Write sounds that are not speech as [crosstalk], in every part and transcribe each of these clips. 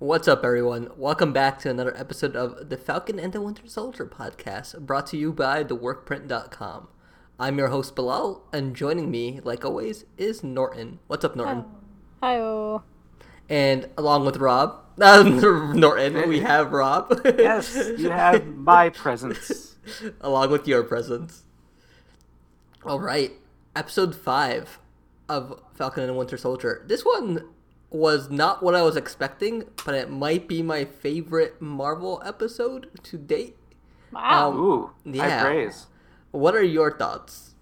What's up, everyone? Welcome back to another episode of the Falcon and the Winter Soldier podcast, brought to you by theworkprint.com. I'm your host, Bilal, and joining me, like always, is Norton. What's up, Norton? Hi. And along with Rob, [laughs] uh, Norton, we have Rob. yes, you have my presence. [laughs] along with your presence. All right, episode five of Falcon and the Winter Soldier. This one was not what I was expecting, but it might be my favorite Marvel episode to date. Wow. Um, Ooh, Yeah. high praise. What are your thoughts?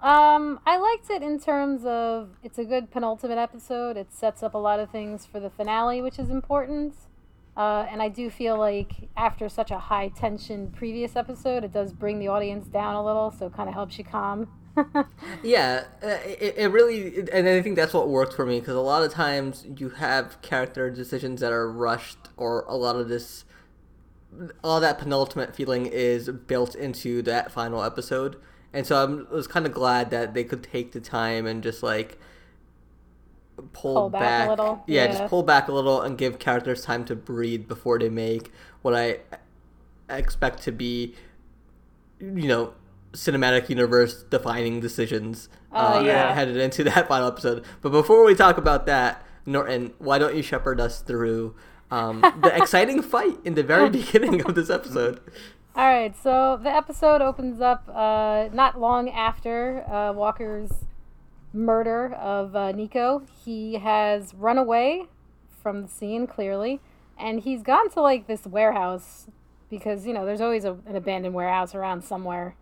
Um, I liked it in terms of it's a good penultimate episode. It sets up a lot of things for the finale, which is important. Uh, and I do feel like after such a high tension previous episode, it does bring the audience down a little, so it kind of helps you calm. Yeah, uh, it, it really, and I think that's what worked for me because a lot of times you have character decisions that are rushed, or a lot of this, all that penultimate feeling is built into that final episode, and so I'm, I was kind of glad that they could take the time and just like pull, Pull back a little, Yeah, yeah. just pull back a little and give characters time to breathe before they make what I expect to be, you know, cinematic universe defining decisions Oh, uh, yeah. headed into [laughs] that final episode. But before we talk about that, Norton, why don't you shepherd us through um, the [laughs] exciting fight in the very [laughs] beginning of this episode? All right, so the episode opens up uh, not long after uh, Walker's murder of uh, Nico. He has run away from the scene, clearly, and he's gone to like this warehouse because you know there's always a, an abandoned warehouse around somewhere.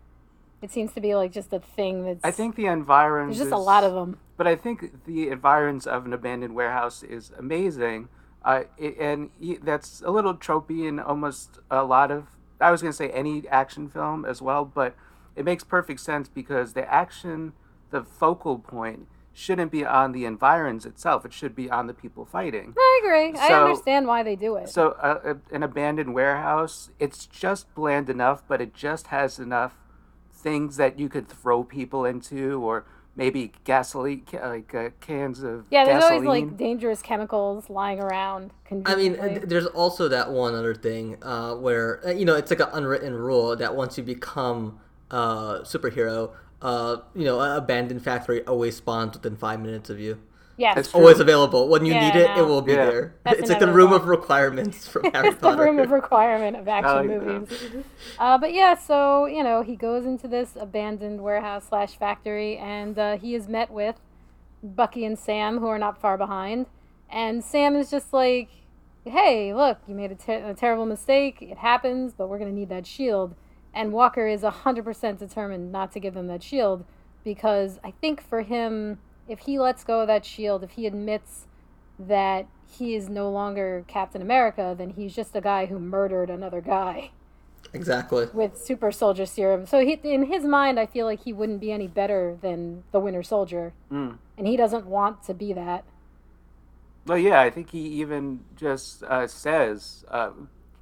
It seems to be like just a thing that's. I think the environs. there's just a lot of them. But I think the environs of an abandoned warehouse is amazing. Uh, it, and that's a little tropey in almost a lot of. I was going to say any action film as well, but it makes perfect sense because the action, the focal point, shouldn't be on the environs itself. It should be on the people fighting. I agree. I understand why they do it. So uh, an abandoned warehouse, it's just bland enough, but it just has enough things that you could throw people into, or maybe gasoline, like uh, cans of yeah, there's gasoline. always like dangerous chemicals lying around. I mean, uh, there's also that one other thing uh, where uh, you know it's like an unwritten rule that once you become a superhero, uh, you know, an abandoned factory always spawns within five minutes of you. Yes, It's. Always available. When you Yeah, need it, it will be Yeah. there. That's it's like the room inevitable. of requirements from [laughs] Harry it's the room of requirement of action like movies. Uh, but yeah, so you know, he goes into this abandoned warehouse slash factory, and uh, he is met with Bucky and Sam, who are not far behind. And Sam is just like, "Hey, look, you made a, ter- a terrible mistake. It happens, but we're gonna need that shield." And Walker is hundred percent determined not to give them that shield because I think for him, if he lets go of that shield, if he admits that he is no longer Captain America, then he's just a guy who murdered another guy Exactly. with super soldier serum. So he, in his mind, I feel like he wouldn't be any better than the Winter Soldier, Mm. and he doesn't want to be that. Well, yeah, I think he even just uh, says uh,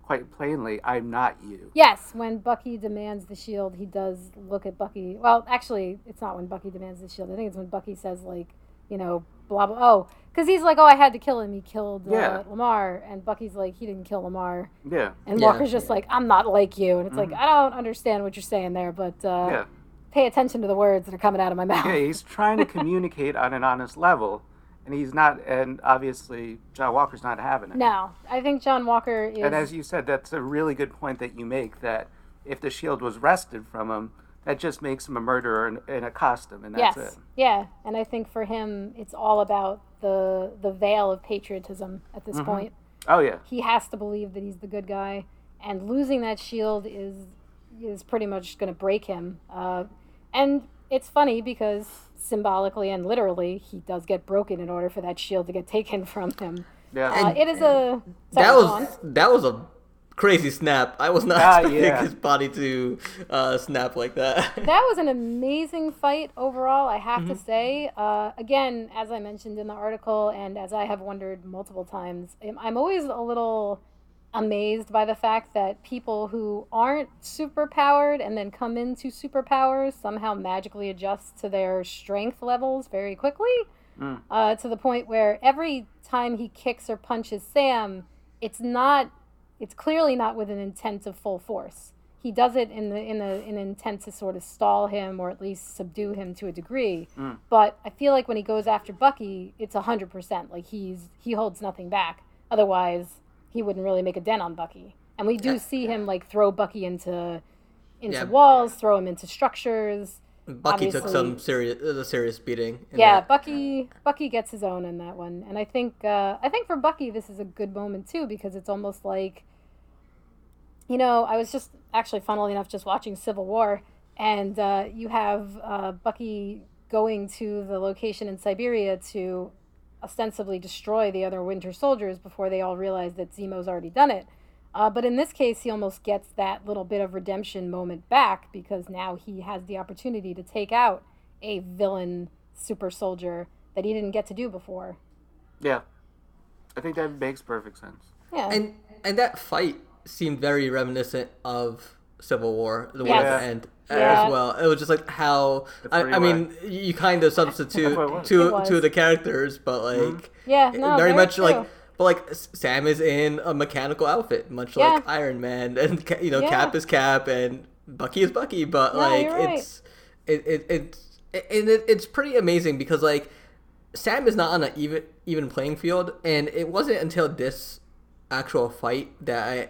quite plainly, "I'm not you." Yes, when Bucky demands the shield, he does look at Bucky. Well, actually, it's not when Bucky demands the shield. I think it's when Bucky says like, you know, blah blah. Oh, because he's like, oh, I had to kill him. He killed uh, Yeah. Lamar, and Bucky's like, he didn't kill Lamar. Yeah, And Yeah. Walker's just like, I'm not like you. And it's like, I don't understand what you're saying there, but uh, yeah, pay attention to the words that are coming out of my mouth. yeah. He's trying to [laughs] communicate on an honest level, and he's not. And obviously, John Walker's not having it. No, I think John Walker is. And as you said, that's a really good point that you make. That if the shield was wrested from him, that just makes him a murderer in, in a costume, and that's yes, it. yeah, and I think for him, it's all about the the veil of patriotism at this point. Oh yeah, He has to believe that he's the good guy, and losing that shield is is pretty much going to break him. Uh, and it's funny because symbolically and literally, he does get broken in order for that shield to get taken [laughs] from him. yeah. Uh, it is a sorry, that was on. that was a crazy snap. I was not Ah, expecting yeah. his body to uh, snap like that. [laughs] that was an amazing fight overall, I have Mm-hmm. to say. Uh, again, as I mentioned in the article, and as I have wondered multiple times, I'm- I'm always a little amazed by the fact that people who aren't super powered and then come into superpowers somehow magically adjust to their strength levels very quickly. Mm. Uh, to the point where every time he kicks or punches Sam, it's not it's clearly not with an intent of full force. He does it in the in a in an intent to sort of stall him or at least subdue him to a degree. Mm. But I feel like when he goes after Bucky, it's hundred percent. Like he's he holds nothing back. Otherwise, he wouldn't really make a dent on Bucky. And we do Yeah. see him like throw Bucky into into Yeah. walls, throw him into structures. Bucky took some serious, a serious beating. Yeah, that. Bucky Bucky gets his own in that one, and I think uh, I think for Bucky this is a good moment too because it's almost like, you know, I was just actually funnily enough just watching Civil War, and uh, you have uh, Bucky going to the location in Siberia to ostensibly destroy the other Winter Soldiers before they all realize that Zemo's already done it. Uh, but in this case, he almost gets that little bit of redemption moment back because now he has the opportunity to take out a villain super soldier that he didn't get to do before. Yeah, I think that makes perfect sense. Yeah. and and that fight seemed very reminiscent of Civil War, the one Yes. at the end Yeah. as well. It was just like how I, I mean, you kind of substitute That's what it was. It two two of the characters, but like yeah, no, very much true. like. But like Sam is in a mechanical outfit, much Yeah. like Iron Man, [laughs] and you know Yeah. Cap is Cap, and Bucky is Bucky. But No, like you're right. it's it, it it's and it, it's pretty amazing because like Sam is not on an even even playing field, and it wasn't until this actual fight that I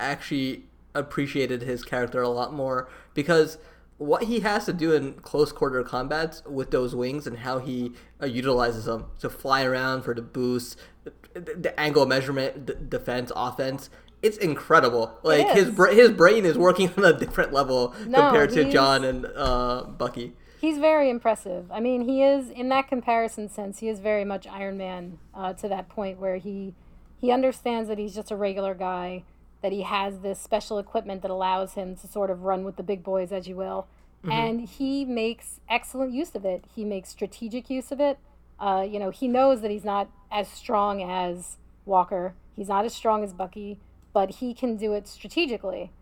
actually appreciated his character a lot more because what he has to do in close quarter combats with those wings and how he uh, utilizes them to fly around for the boost, the, the angle measurement, defense, offense. It's incredible. Like his bra- his brain is working [laughs] on a different level No, compared to John and uh, Bucky. He's very impressive. I mean, he is in that comparison sense. He is very much Iron Man uh, to that point where he he understands that he's just a regular guy, that he has this special equipment that allows him to sort of run with the big boys, as you will, and he makes excellent use of it. He makes strategic use of it. Uh, you know, he knows that he's not as strong as Walker. He's not as strong as Bucky, but he can do it strategically.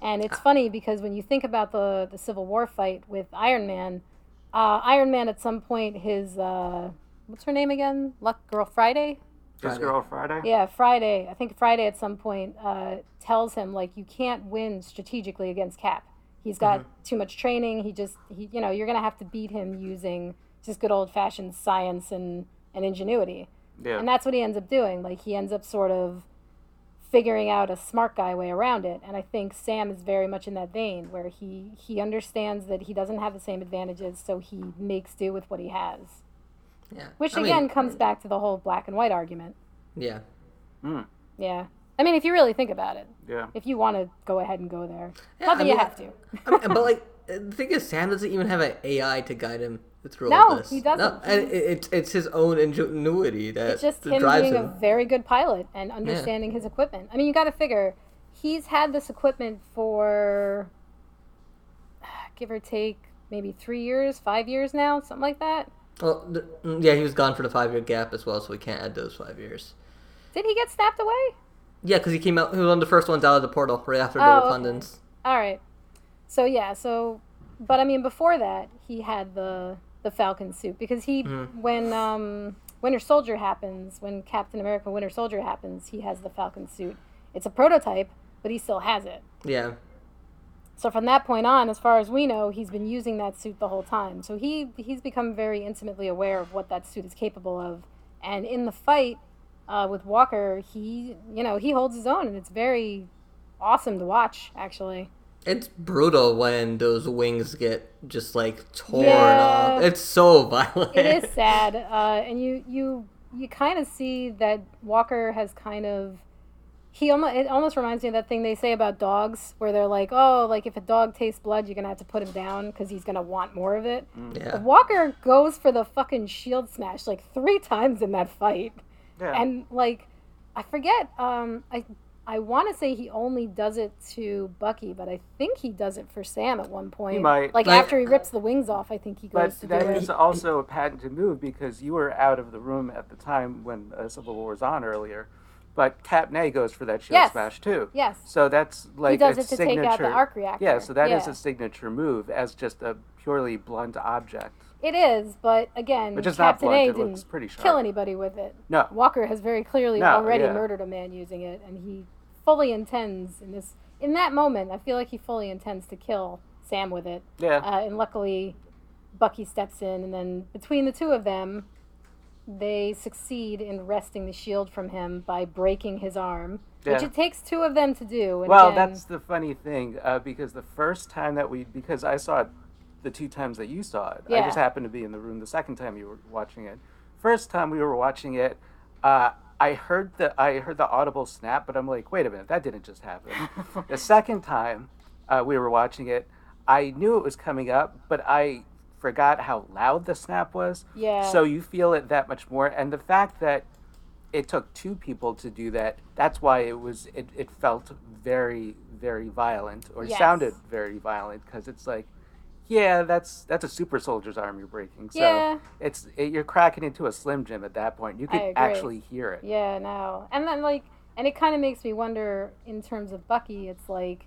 And it's funny because when you think about the the Civil War fight with Iron Man, uh, Iron Man at some point his uh, what's her name again? Luck Girl Friday. This girl Friday. Yeah, Friday. I think Friday at some point uh, tells him like you can't win strategically against Cap. He's got too much training. He just he you know you're gonna have to beat him using just good old fashioned science and and ingenuity. Yeah. And that's what he ends up doing. Like he ends up sort of figuring out a smart guy way around it. And I think Sam is very much in that vein where he he understands that he doesn't have the same advantages, so he makes do with what he has. Yeah. Which I mean, again comes mm. back to the whole black and white argument. Yeah. Hmm. Yeah. I mean, if you really think about it, Yeah. if you want to go ahead and go there, Yeah, not that I you mean, have to. I mean, but like uh, the thing is, Sam doesn't even have an AI to guide him through No, all this. he doesn't. No, and it, it's it's his own ingenuity that, It's just him being him. a very good pilot and understanding his equipment. I mean, you got to figure he's had this equipment for [sighs] give or take maybe three years, five years now, something like that. Well, th- mm, yeah, he was gone for the five year gap as well, so we can't add those five years. Did he get snapped away? Yeah, because he came out. He was one of the first ones out of the portal right after the Oh, okay. All right. So yeah, so but I mean before that, he had the the Falcon suit because he Mm-hmm. when um Winter Soldier happens, when Captain America Winter Soldier happens, he has the Falcon suit. It's a prototype, but he still has it. Yeah, So from that point on, as far as we know, he's been using that suit the whole time. So he he's become very intimately aware of what that suit is capable of. And in the fight uh, with Walker, he you know he holds his own, and it's very awesome to watch. Actually, it's brutal when those wings get just like torn Yeah. off. It's so violent. it is [laughs] sad, uh, and you you you kind of see that Walker has kind of he almost it almost reminds me of that thing they say about dogs, where they're like, oh, like if a dog tastes blood, you're gonna have to put him down because he's gonna want more of it. Yeah. Walker goes for the fucking shield smash like three times in that fight, Yeah. and like I forget. Um, I I want to say he only does it to Bucky, but I think he does it for Sam at one point. he might. Like Like- after he rips the wings off, I think he goes But to do that it. is also a patented move because you were out of the room at the time when uh, Civil War was on earlier. But Cap Nay goes for that shield Yes. smash too. Yes. So that's like he does a it to signature. take out the arc reactor. Yeah, so that is Yeah. a signature move as just a purely blunt object. It is, but again, Which is not blunt, A didn't pretty sharp. kill anybody with it. No. Walker has very clearly No, already yeah. murdered a man using it, and he fully intends in this in that moment. I feel like he fully intends to kill Sam with it. Yeah. Uh, and luckily, Bucky steps in, and then between the two of them, they succeed in wresting the shield from him by breaking his arm, which it takes two of them to do. And well, again, that's the funny thing uh, because the first time that we because I saw it the two times that you saw it. I just happened to be in the room the second time you were watching it. First time we were watching it, uh, I heard the I heard the audible snap, but I'm like, wait a minute, that didn't just happen. [laughs] the second time uh, we were watching it, I knew it was coming up, but I forgot how loud the snap was. Yeah. So you feel it that much more, and the fact that it took two people to do that. That's why it was. It, it felt very very violent, or Yes. sounded very violent, because it's like, yeah, that's that's a super soldier's arm you're breaking. So Yeah. it's it, you're cracking into a slim jim at that point. You could actually hear it. Yeah, no. And then like and it kind of makes me wonder in terms of Bucky, it's like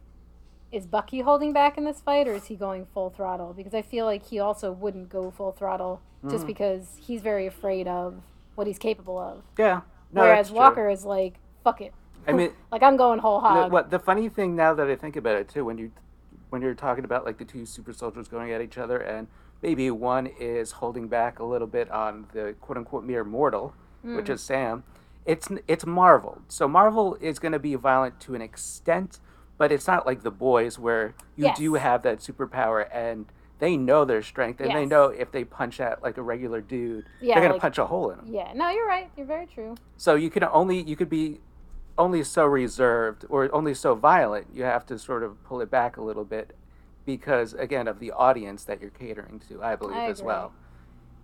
is Bucky holding back in this fight or is he going full throttle? Because I feel like he also wouldn't go full throttle just because he's very afraid of what he's capable of. Yeah. No, Whereas that's true. Walker is like, fuck it. I mean, [laughs] Like I'm going whole the, hog. what the funny thing now that I think about it too, when you when you're talking about like the two super soldiers going at each other, and maybe one is holding back a little bit on the quote unquote mere mortal, Hmm. which is Sam. It's it's Marvel, so Marvel is going to be violent to an extent, but it's not like the boys where you Yes. do have that superpower and. They know their strength, and they know if they punch at like a regular dude, Yeah, they're gonna like- punch a hole in him. yeah, no, you're right. You're very true. So you can only you could be only so reserved or only so violent. You have to sort of pull it back a little bit because again of the audience that you're catering to, I believe I as well.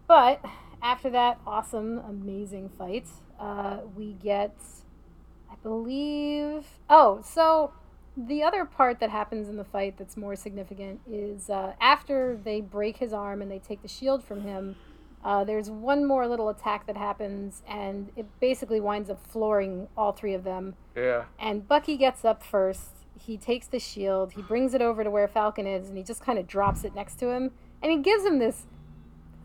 But after that awesome, amazing fight, uh, we get, I believe. Oh, so the other part that happens in the fight that's more significant is uh, after they break his arm and they take the shield from him. Uh, there's one more little attack that happens, and it basically winds up flooring all three of them. Yeah. And Bucky gets up first. He takes the shield. He brings it over to where Falcon is, and he just kind of drops it next to him. And he gives him this,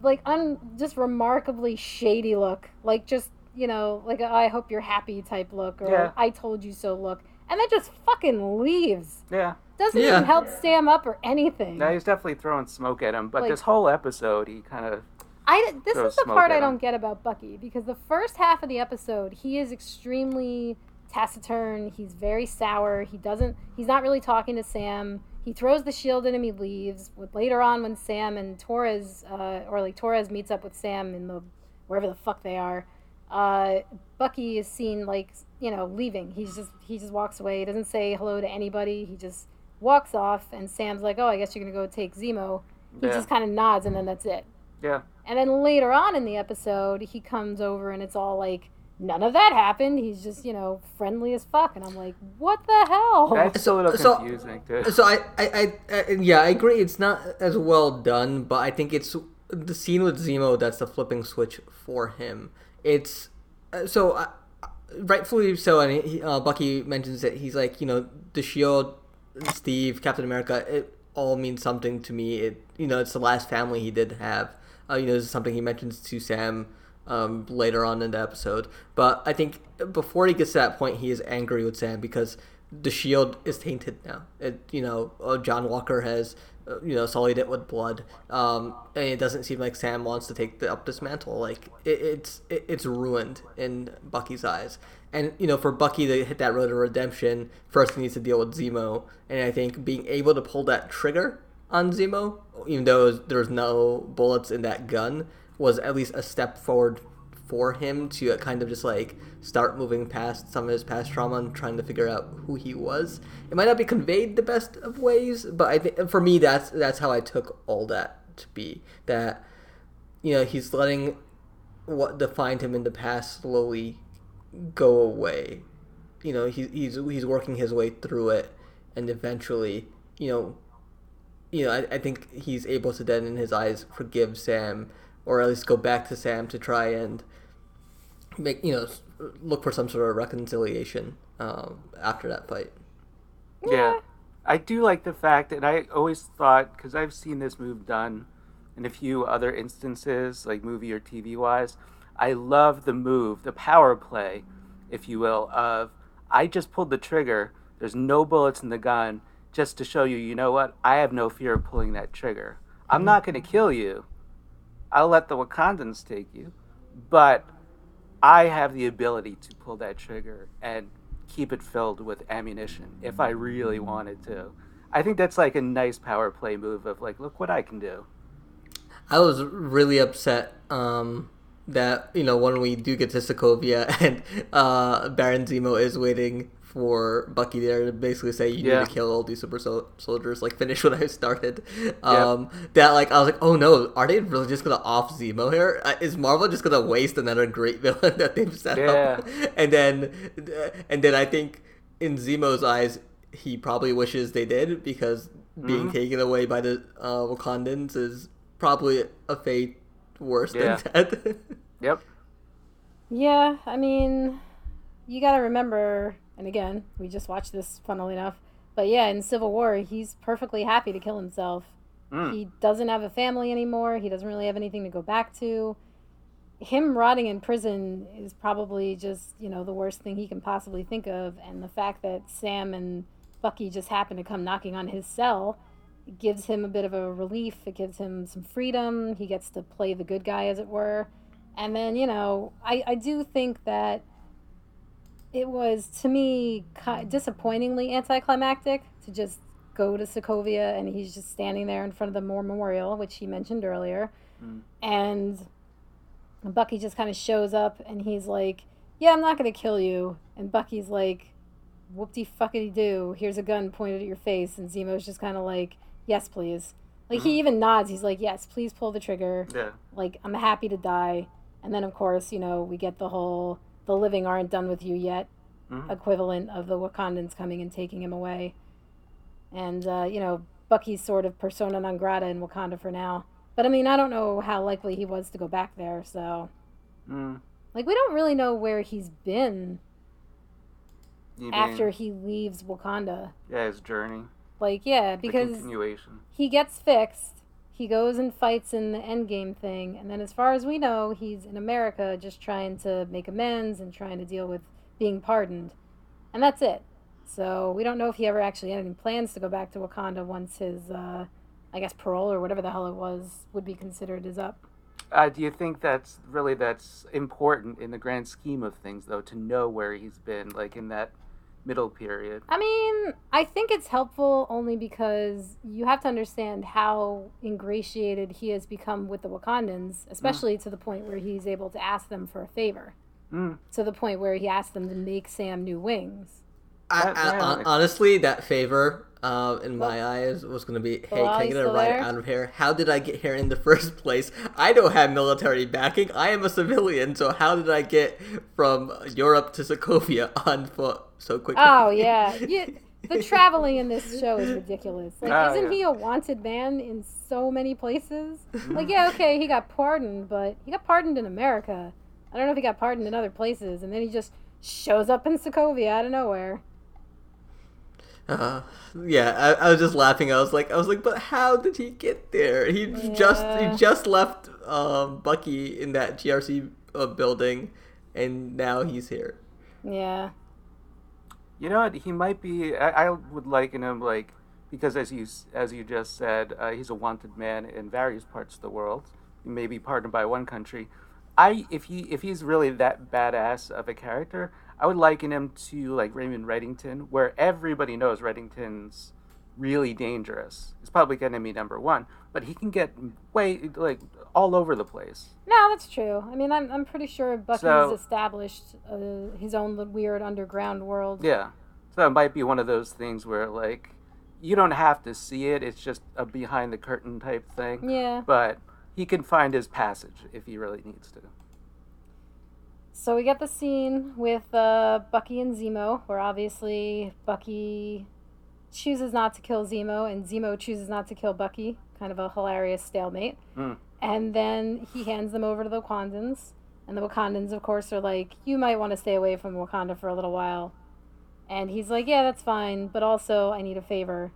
like, un just remarkably shady look, like just you know, like a I hope you're happy type look, or Yeah. I told you so look. And then just fucking leaves. Yeah. Doesn't Yeah. even help Sam up or anything. No, he's definitely throwing smoke at him, but Like- this whole episode he kind of I this Throw is the smoke part at I him. don't get about Bucky because the first half of the episode he is extremely taciturn. He's very sour. He doesn't. He's not really talking to Sam. He throws the shield at him. He leaves. With later on when Sam and Torres, uh, or like Torres meets up with Sam in the wherever the fuck they are, uh, Bucky is seen like you know leaving. He's just he just walks away. He doesn't say hello to anybody. He just walks off. And Sam's like, oh, I guess you're gonna go take Zemo. He Yeah. just kind of nods and then that's it. yeah. And then later on in the episode, he comes over and it's all like, none of that happened. He's just, you know, friendly as fuck. And I'm like, what the hell? That's a little So- confusing too. So I, I, I, I, yeah, I agree. It's not as well done, but I think it's the scene with Zemo that's the flipping switch for him. It's uh, so uh, rightfully so. And he, uh, Bucky mentions that he's like, you know, the Shield, Steve, Captain America. It all means something to me. It, you know, it's the last family he did have. Uh, you know, this is something he mentions to Sam um, later on in the episode. But I think before he gets to that point, he is angry with Sam because the shield is tainted now. It, you know, uh, John Walker has, you know, sullied it with blood, um, and it doesn't seem like Sam wants to take the, up this mantle. Like it, it's it, it's ruined in Bucky's eyes. And you know, for Bucky to hit that road to redemption, first he needs to deal with Zemo. And I think being able to pull that trigger on Zemo, even though there was no bullets in that gun, was at least a step forward for him to uh, kind of just like start moving past some of his past trauma and trying to figure out who he was. It might not be conveyed the best of ways, but I think for me that's that's how I took all that to be that you know he's letting what defined him in the past slowly go away. You know he, he's he's working his way through it, and eventually you know you know, I, I think he's able to then, in his eyes, forgive Sam, or at least go back to Sam to try and make you know look for some sort of reconciliation um, after that fight. Yeah. I do like the fact, and I always thought, because I've seen this move done in a few other instances, like movie or TV wise. I love the move, the power play, if you will, of I just pulled the trigger. There's no bullets in the gun, just to show you, you know what? I have no fear of pulling that trigger. I'm not going to kill you. I'll let the Wakandans take you, but I have the ability to pull that trigger and keep it filled with ammunition if I really wanted to. I think that's like a nice power play move of like, look what I can do. I was really upset um, that you know when we do get to Sokovia [laughs] and uh, Baron Zemo is waiting for Bucky there to basically say you Yeah. need to kill all these super sol- soldiers, like finish what I started. Um, That like I was like, oh no, are they really just gonna off Zemo here? Uh, Is Marvel just gonna waste another great [laughs] villain that they've set up? [laughs] And then, and then I think in Zemo's eyes, he probably wishes they did because being Mhm. taken away by the uh, Wakandans is probably a fate worse Yeah. [laughs] than death. Yep. Yeah, I mean, you got to remember, and again, we just watched this, funnily enough. But yeah, in Civil War, he's perfectly happy to kill himself. Mm. He doesn't have a family anymore. He doesn't really have anything to go back to. Him rotting in prison is probably just, you know, the worst thing he can possibly think of. And the fact that Sam and Bucky just happen to come knocking on his cell gives him a bit of a relief. It gives him some freedom. He gets to play the good guy, as it were. And then, you know, I, I do think that it was, to me, disappointingly anticlimactic to just go to Sokovia and he's just standing there in front of the Moore Memorial, which he mentioned earlier. Mm. And Bucky just kind of shows up and he's like, Yeah, I'm not going to kill you. And Bucky's like, Whoop de fuckity do. Here's a gun pointed at your face. And Zemo's just kind of like, Yes, please. Like, he even nods. He's like, Yes, please pull the trigger Yeah. like I'm happy to die. And then of course, you know, we get the whole the living aren't done with you yet Mhm. equivalent of the Wakandans coming and taking him away. And uh, you know, Bucky's sort of persona non grata in Wakanda for now. But I mean, I don't know how likely he was to go back there, so Mm. like we don't really know where he's been You mean- after he leaves Wakanda. yeah, his journey, Like, yeah, because continuation. he gets fixed. He goes and fights in the Endgame thing, and then as far as we know, he's in America just trying to make amends and trying to deal with being pardoned, and that's it. So we don't know if he ever actually had any plans to go back to Wakanda once his, uh, I guess, parole or whatever the hell it was would be considered is up. Uh, do you think that's really that's important in the grand scheme of things, though, to know where he's been, like in that middle period? I mean, I think it's helpful only because you have to understand how ingratiated he has become with the Wakandans, especially to the point where he's able to ask them for a favor. Mm. To the point where he asked them to make Sam new wings. I, That- I, that hon- makes- honestly, that favor uh, in my eyes was going to be, hey, Hello, can I you get a still ride there? out of here? How did I get here in the [laughs] first place? I don't have military backing. I am a civilian, so how did I get from Europe to Sokovia on foot so quickly? Oh yeah, you, [laughs] the traveling in this show is ridiculous. Like, Oh, isn't yeah. he a wanted man in so many places? Like, yeah, okay, he got pardoned, but he got pardoned in America. I don't know if he got pardoned in other places, and then he just shows up in Sokovia out of nowhere. Uh, yeah, I, I was just laughing. I was like, I was like, but how did he get there? He just he just left um, Bucky in that GRC uh, building, and now he's here. Yeah. You know what? He might be. I, I would liken him like because as you as you just said, uh, he's a wanted man in various parts of the world. He may be pardoned by one country. I if he if he's really that badass of a character, I would liken him to like Raymond Reddington, where everybody knows Reddington's really dangerous. He's public enemy number one, but he can get way like all over the place. No, that's true. I mean, I'm, I'm pretty sure Bucky's So- established uh, his own weird underground world. Yeah. So it might be one of those things where like you don't have to see it, it's just a behind the curtain type thing. Yeah. But he can find his passage if he really needs to. So we get the scene with uh, Bucky and Zemo, where obviously Bucky chooses not to kill Zemo, and Zemo chooses not to kill Bucky. Kind of a hilarious stalemate. Mm. And then he hands them over to the Wakandans, and the Wakandans, of course, are like, "You might want to stay away from Wakanda for a little while." And he's like, "Yeah, that's fine, but also I need a favor."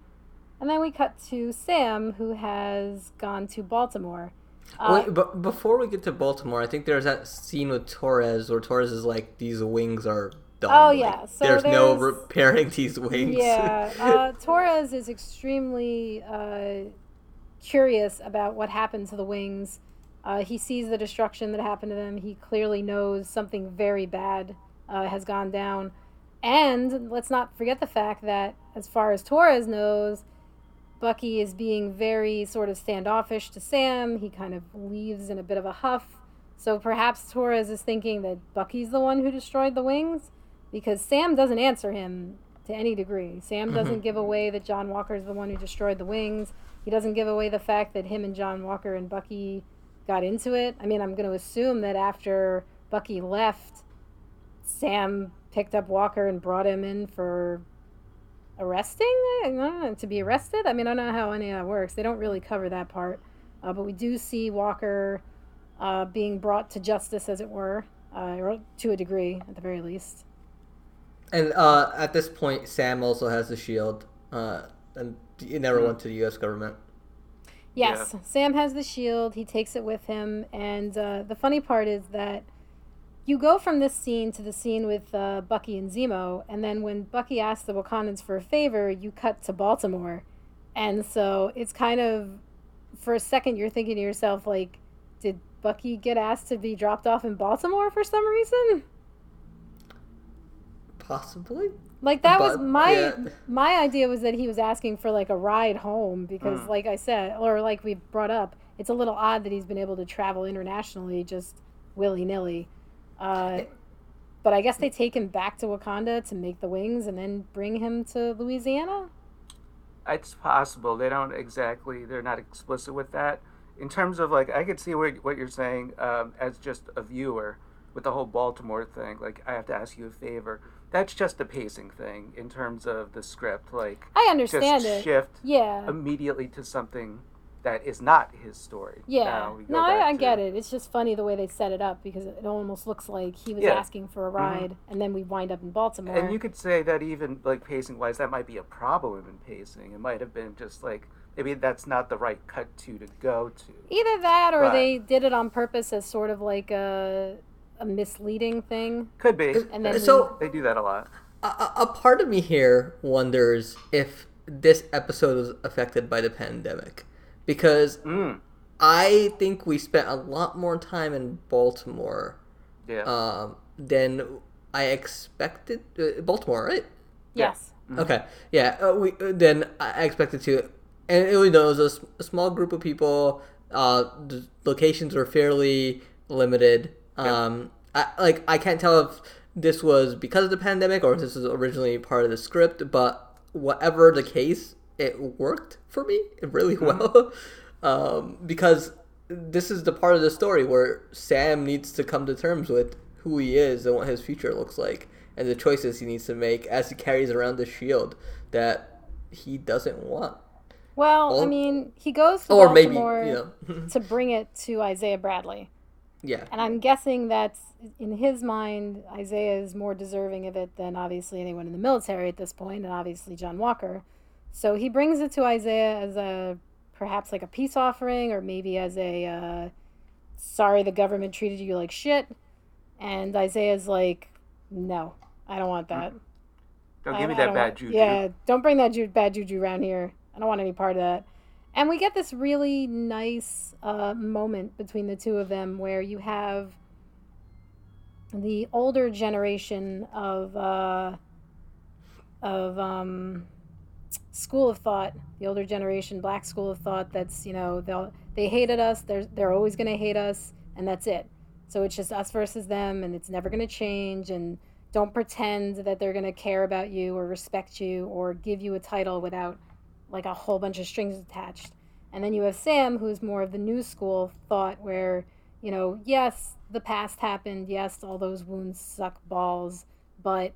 And then we cut to Sam, who has gone to Baltimore. Uh, Wait, but before we get to Baltimore, I think there's that scene with Torres where Torres is like, "These wings are done." Oh, Like, yeah, so there's, no repairing these wings. Yeah, [laughs] uh, Torres is extremely uh, curious about what happened to the wings. Uh, he sees the destruction that happened to them. He clearly knows something very bad uh, has gone down. And let's not forget the fact that, as far as Torres knows, Bucky is being very sort of standoffish to Sam. He kind of leaves in a bit of a huff. So perhaps Torres is thinking that Bucky's the one who destroyed the wings because Sam doesn't answer him to any degree. Sam doesn't give away that John Walker is the one who destroyed the wings. He doesn't give away the fact that him and John Walker and Bucky got into it. I mean, I'm going to assume that after Bucky left, Sam picked up Walker and brought him in for arresting know, to be arrested. I mean, I don't know how any of that works. They don't really cover that part, uh, but we do see Walker uh, being brought to justice, as it were, uh, or to a degree, at the very least. And uh, at this point, Sam also has the shield, uh, and it never went to the U.S. government. Yes, Sam has the shield. He takes it with him, and uh, the funny part is that you go from this scene to the scene with uh, Bucky and Zemo, and then when Bucky asks the Wakandans for a favor, you cut to Baltimore, and so it's kind of, for a second, you're thinking to yourself like, did Bucky get asked to be dropped off in Baltimore for some reason? Possibly. Like that was my yeah. my idea was that he was asking for like a ride home because Mm. like I said or like we brought up, it's a little odd that he's been able to travel internationally just willy nilly. Uh, but I guess they take him back to Wakanda to make the wings and then bring him to Louisiana. It's possible. They don't exactly. They're not explicit with that. In terms of like, I could see what what you're saying um, as just a viewer with the whole Baltimore thing. Like, I have to ask you a favor. That's just a pacing thing in terms of the script. Like, I understand just it. shift Yeah. immediately to something that is not his story. Yeah. No, I, I to- get it. It's just funny the way they set it up because it almost looks like he was Yeah. Mm-hmm. asking for a ride and then we wind up in Baltimore. And you could say that even like pacing wise, that might be a problem in pacing. It might have been just like maybe that's not the right cut to to go to. Either that or But- they did it on purpose as sort of like a a misleading thing. Could be. And then So they do that a lot. a, a a part of me here wonders if this episode was affected by the pandemic, because Mm. I think we spent a lot more time in Baltimore Yeah. um, than I expected. Uh, Baltimore, right? Yeah. Yes. Okay, yeah. Uh, we uh, then I expected to, and it, you know, it was a, s- a small group of people. Uh, the locations were fairly limited. Um, I, like I can't tell if this was because of the pandemic or if this was originally part of the script, but whatever the case, it worked for me really well. [laughs] um, because this is the part of the story where Sam needs to come to terms with who he is and what his future looks like and the choices he needs to make as he carries around the shield that he doesn't want. Well, I mean, he goes to Or maybe, Baltimore you know. [laughs] to bring it to Isaiah Bradley. Yeah. And I'm guessing that's in his mind, Isaiah is more deserving of it than obviously anyone in the military at this point, and obviously John Walker. So he brings it to Isaiah as a perhaps like a peace offering, or maybe as a uh, sorry the government treated you like shit. And Isaiah's like, no, I don't want that. Don't I- give me that bad want- juju. Yeah, don't bring that ju- bad juju around here. I don't want any part of that. And we get this really nice uh, moment between the two of them where you have the older generation of uh, of um, school of thought, the older generation, black school of thought. That's you know they they hated us. They're they're always going to hate us, and that's it. So it's just us versus them, and it's never going to change. And don't pretend that they're going to care about you or respect you or give you a title without like a whole bunch of strings attached. And then you have Sam, who's more of the new school thought, where, you know, yes, the past happened. Yes, all those wounds suck balls, but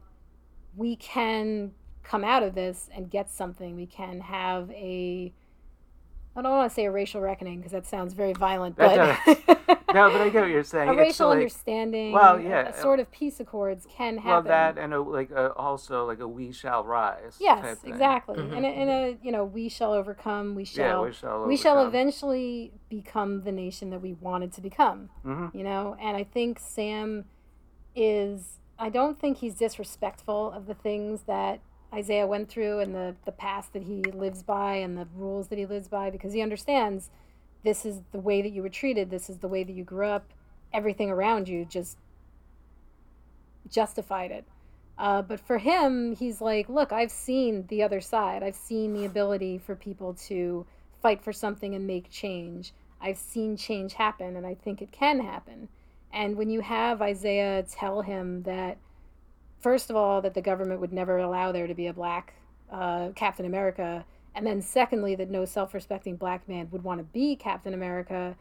we can come out of this and get something. We can have a I don't want to say a racial reckoning because that sounds very violent, That but [laughs] no, but I get what you're saying. a It's racial like- understanding, well, a- yeah, a sort of peace accords can Well, happen. that and a, like a, also like a we shall rise. type yes, thing. exactly. Mhm. And a, and a you know we shall overcome. We shall. Yeah, shall we shall. we shall eventually become the nation that we wanted to become. Mhm. You know, and I think Sam is. I don't think he's disrespectful of the things that Isaiah went through and the the past that he lives by and the rules that he lives by because he understands this is the way that you were treated. This is the way that you grew up. Everything around you just justified it. Uh, but for him, he's like, look, I've seen the other side. I've seen the ability for people to fight for something and make change. I've seen change happen, and I think it can happen. And when you have Isaiah tell him that, first of all, that the government would never allow there to be a black uh, Captain America, and then secondly, that no self respecting black man would want to be Captain America,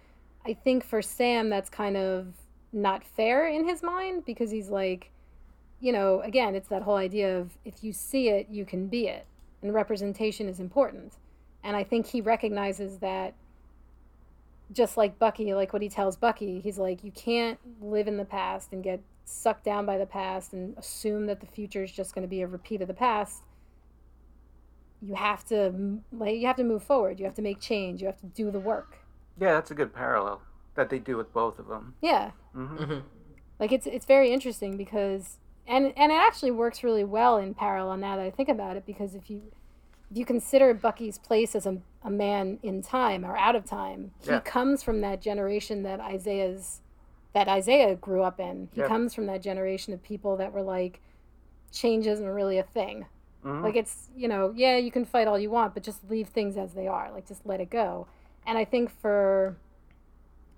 I think for Sam, that's kind of not fair in his mind because he's like, you know, again, it's that whole idea of if you see it, you can be it. And representation is important. And I think he recognizes that just like Bucky, like what he tells Bucky, he's like, you can't live in the past and get sucked down by the past and assume that the future is just going to be a repeat of the past. You have to like you have to move forward. You have to make change. You have to do the work. Yeah, that's a good parallel that they do with both of them. Yeah. hmm Mhm. Like it's it's very interesting because and and it actually works really well in parallel now that I think about it because if you if you consider Bucky's place as a, a man in time or out of time, he Yeah. comes from that generation that Isaiah's that Isaiah grew up in. He Yeah. comes from that generation of people that were like change isn't really a thing. hmm Like it's, you know, yeah, you can fight all you want, but just leave things as they are. Like just let it go. And I think for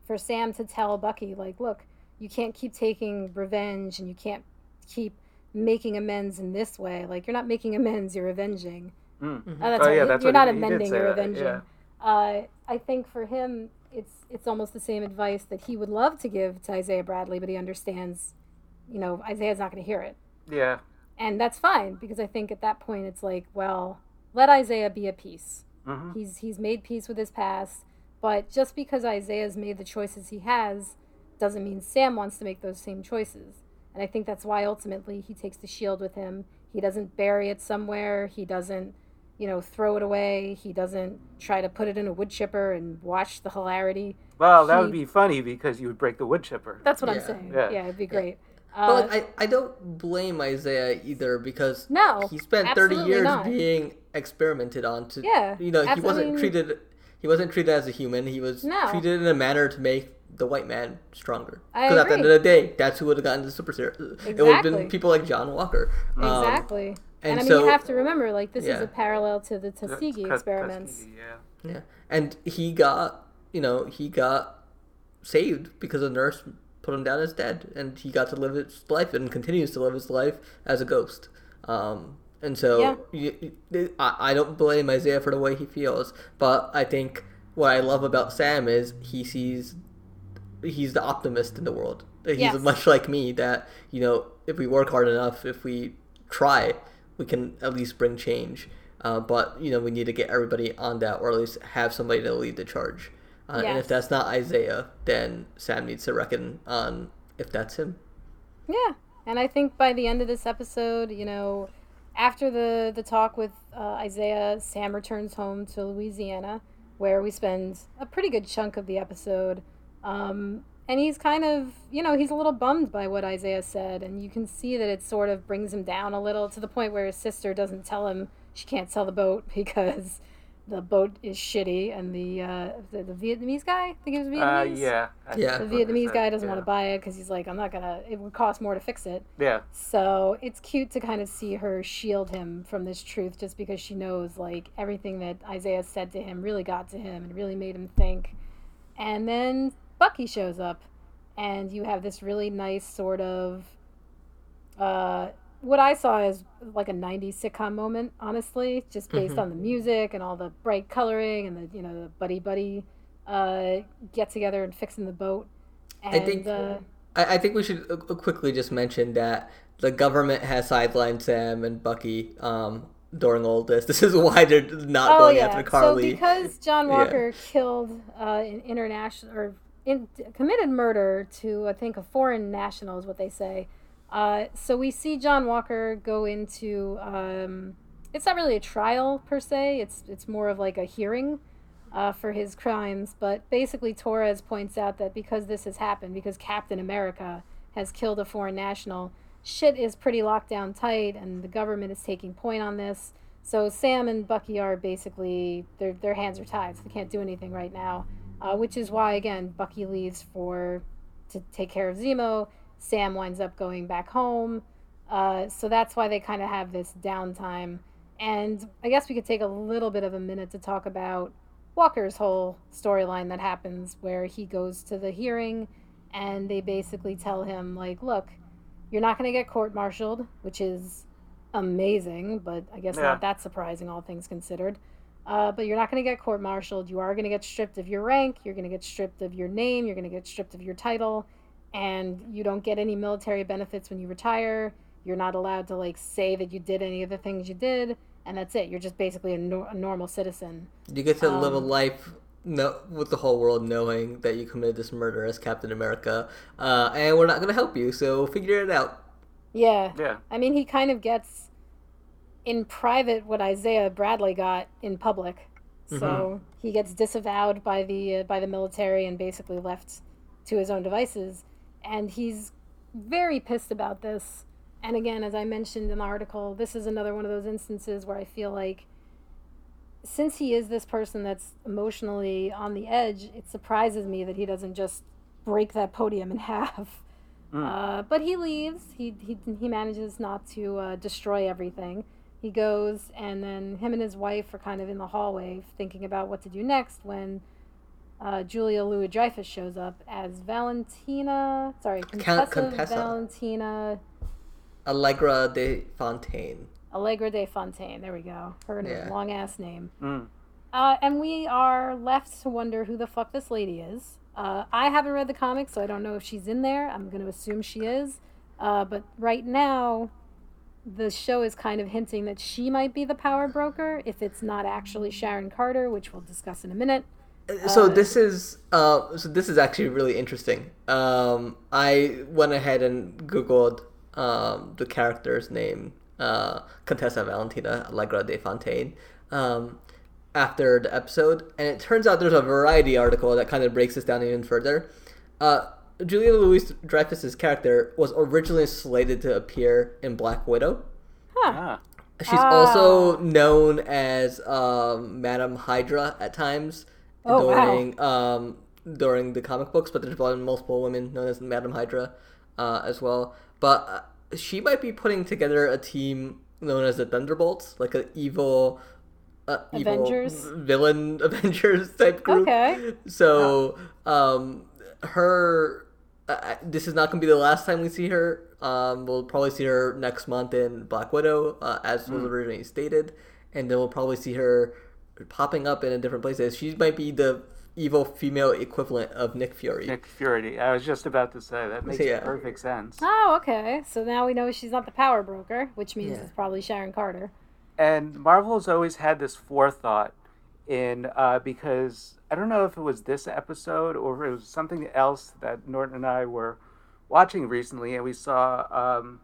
for Sam to tell Bucky like, look, you can't keep taking revenge and you can't keep making amends in this way. Like you're not making amends, you're avenging. Mm. Oh, that's Oh, right. yeah, you- that's you're what not he- he amending, say you're that, avenging. yeah. Uh, I think for him, it's it's almost the same advice that he would love to give to Isaiah Bradley, but he understands, you know, Isaiah's not going to hear it Yeah. and that's fine because I think at that point it's like, well, let Isaiah be at peace. hmm He's he's made peace with his past, but just because Isaiah's made the choices he has, doesn't mean Sam wants to make those same choices. And I think that's why ultimately he takes the shield with him. He doesn't bury it somewhere. He doesn't, you know, throw it away. He doesn't try to put it in a wood chipper and watch the hilarity. Well, that He- would be funny because you would break the wood chipper. That's what I'm saying. Yeah. Yeah, it'd be great. But Uh, like, I, I don't blame Isaiah either because No, he spent 30 years not. being experimented on to Yeah, you know he wasn't treated he wasn't treated as a human he was No. treated in a manner to make the white man stronger because at the end of the day that's who would have gotten the super series it would have been people like John Walker Um, exactly. And, and I mean, so- you have to remember, like, this is a parallel to the That's Tuskegee Tus- experiments. Tuskegee, yeah. Yeah, and he got, you know, he got saved because a nurse put him down as dead, and he got to live his life and continues to live his life as a ghost. Um, and so Yeah. you, you- I, I don't blame Isaiah for the way he feels, but I think what I love about Sam is he sees he's the optimist in the world. He's Yes. much like me that you know if we work hard enough, if we try, we can at least bring change. Uh, but you know we need to get everybody on that, or at least have somebody to lead the charge. Uh, And if that's not Isaiah, then Sam needs to reckon on if that's him. Yeah, and I think by the end of this episode, you know, after the the talk with uh, Isaiah, Sam returns home to Louisiana, where we spend a pretty good chunk of the episode. Um, and he's kind of, you know, he's a little bummed by what Isaiah said, and you can see that it sort of brings him down a little to the point where his sister doesn't tell him she can't sell the boat [laughs] because the boat is shitty, and the uh, the, the Vietnamese guy, I think it was Uh, Vietnamese. yeah. Yeah. The think that's what I Vietnamese said, guy doesn't yeah. want to buy it because he's like, I'm not gonna. It would cost more to fix it. Yeah. So it's cute to kind of see her shield him from this truth just because she knows like everything that Isaiah said to him really got to him and really made him think. And then Bucky shows up and you have this really nice sort of uh what I saw is like a 90s sitcom moment, honestly, just based Mhm. on the music and all the bright coloring and the, you know, the buddy buddy uh, get together and fixing the boat. And, I think uh, I, I think we should uh, quickly just mention that the government has sidelined Sam and Bucky um, during all this. [laughs] This is why they're not Oh going yeah. after So Karli. because John [laughs] Yeah. Walker killed uh, an international or in, committed murder to I think a foreign national is what they say. Uh, so we see John Walker go into. Um, it's not really a trial per se. It's it's more of like a hearing uh, for his crimes. But basically, Torres points out that because this has happened, because Captain America has killed a foreign national, shit is pretty locked down tight, and the government is taking point on this. So Sam and Bucky are basically their their hands are tied. So they can't do anything right now, uh, which is why again Bucky leaves for to take care of Zemo. Sam winds up going back home. Uh, so that's why they kind of have this downtime. And I guess we could take a little bit of a minute to talk about Walker's whole storyline that happens where he goes to the hearing and they basically tell him, like, look, you're not going to get court martialed, which is amazing, but I guess Yeah. not that surprising, all things considered. Uh, but you're not going to get court martialed. You are going to get stripped of your rank. You're going to get stripped of your name. You're going to get stripped of your title. And you don't get any military benefits when you retire. You're not allowed to, like, say that you did any of the things you did. And that's it. You're just basically a, nor- a normal citizen. You get to live a Um, life no, with the whole world knowing that you committed this murder as Captain America, uh, and we're not going to help you, so figure it out. Yeah. Yeah. I mean, he kind of gets in private what Isaiah Bradley got in public. So he gets disavowed by the uh, by the military and basically left to his own devices. And he's very pissed about this. And again, as I mentioned in the article, this is another one of those instances where I feel like since he is this person that's emotionally on the edge, it surprises me that he doesn't just break that podium in [laughs] half. Uh, but he leaves. He, he, he manages not to uh, destroy everything. He goes, and then him and his wife are kind of in the hallway thinking about what to do next when uh, Julia Louis Dreyfus shows up as Valentina. Sorry, Contessa, Contessa. Valentina Allegra de Fontaine. Allegra de Fontaine. There we go. Her Yeah. long ass name. Mm. Uh, and we are left to wonder who the fuck this lady is. Uh, I haven't read the comics, so I don't know if she's in there. I'm going to assume she is. Uh, but right now, the show is kind of hinting that she might be the power broker if it's not actually Sharon Carter, which we'll discuss in a minute. So Uh, this is uh, so this is actually really interesting. Um, I went ahead and googled um, the character's name, uh, Contessa Valentina Allegra de Fontaine, um, after the episode, and it turns out there's a Variety article that kind of breaks this down even further. Uh, Julia Louis Dreyfus's character was originally slated to appear in Black Widow. Ah. She's Ah. also known as um, Madam Hydra at times Oh, wow. during um, during the comic books, but there's been multiple women known as Madam Hydra uh, as well. But uh, she might be putting together a team known as the Thunderbolts, like an evil, uh, evil Avengers? villain [laughs] Avengers type group. Okay. So um, her. Uh, this is not going to be the last time we see her. Um, we'll probably see her next month in Black Widow, uh, as was originally stated, and then we'll probably see her popping up in a different places. She might be the evil female equivalent of Nick Fury. Nick Fury. I was just about to say that makes Yeah. perfect sense. Oh, okay. So now we know she's not the power broker, which means Yeah. it's probably Sharon Carter. And Marvel has always had this forethought in uh, because I don't know if it was this episode or if it was something else that Norton and I were watching recently, and we saw um,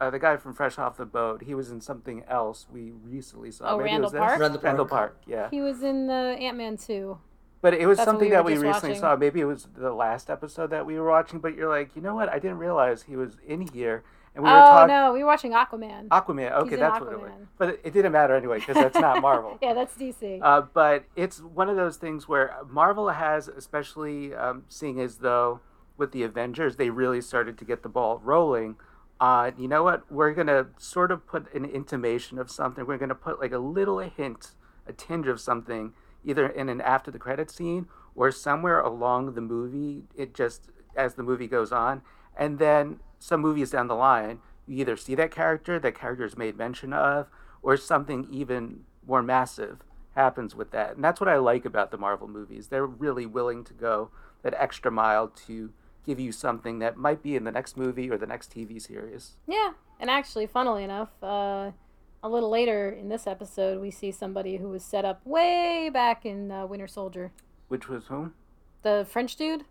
uh, the guy from Fresh Off the Boat. He was in something else we recently saw. Oh, Maybe it Randall was this? Park? Randall Randall Park. Park. Yeah. He was in uh, Ant Man 2. But it was That's something we that we recently watching. saw. Maybe it was the last episode that we were watching. But you're like, you know what? I didn't realize he was in here, and we were oh, no. We were watching Aquaman. Aquaman. Okay, that's what it was. But it, it didn't matter anyway because that's not Marvel. [laughs] yeah, that's DC. Uh, but it's one of those things where Marvel has, especially um, seeing as though with the Avengers, they really started to get the ball rolling. Uh, you know what? We're gonna sort of put an intimation of something. We're gonna put like a little hint, a tinge of something, either in an after the credit scene or somewhere along the movie. It just as the movie goes on, and then some movies down the line, you either see that character, that character is made mention of, or something even more massive happens with that. And that's what I like about the Marvel movies. They're really willing to go that extra mile to give you something that might be in the next movie or the next TV series. Yeah, and actually, funnily enough, uh, a little later in this episode, we see somebody who was set up way back in uh, Winter Soldier. Which was whom? The French dude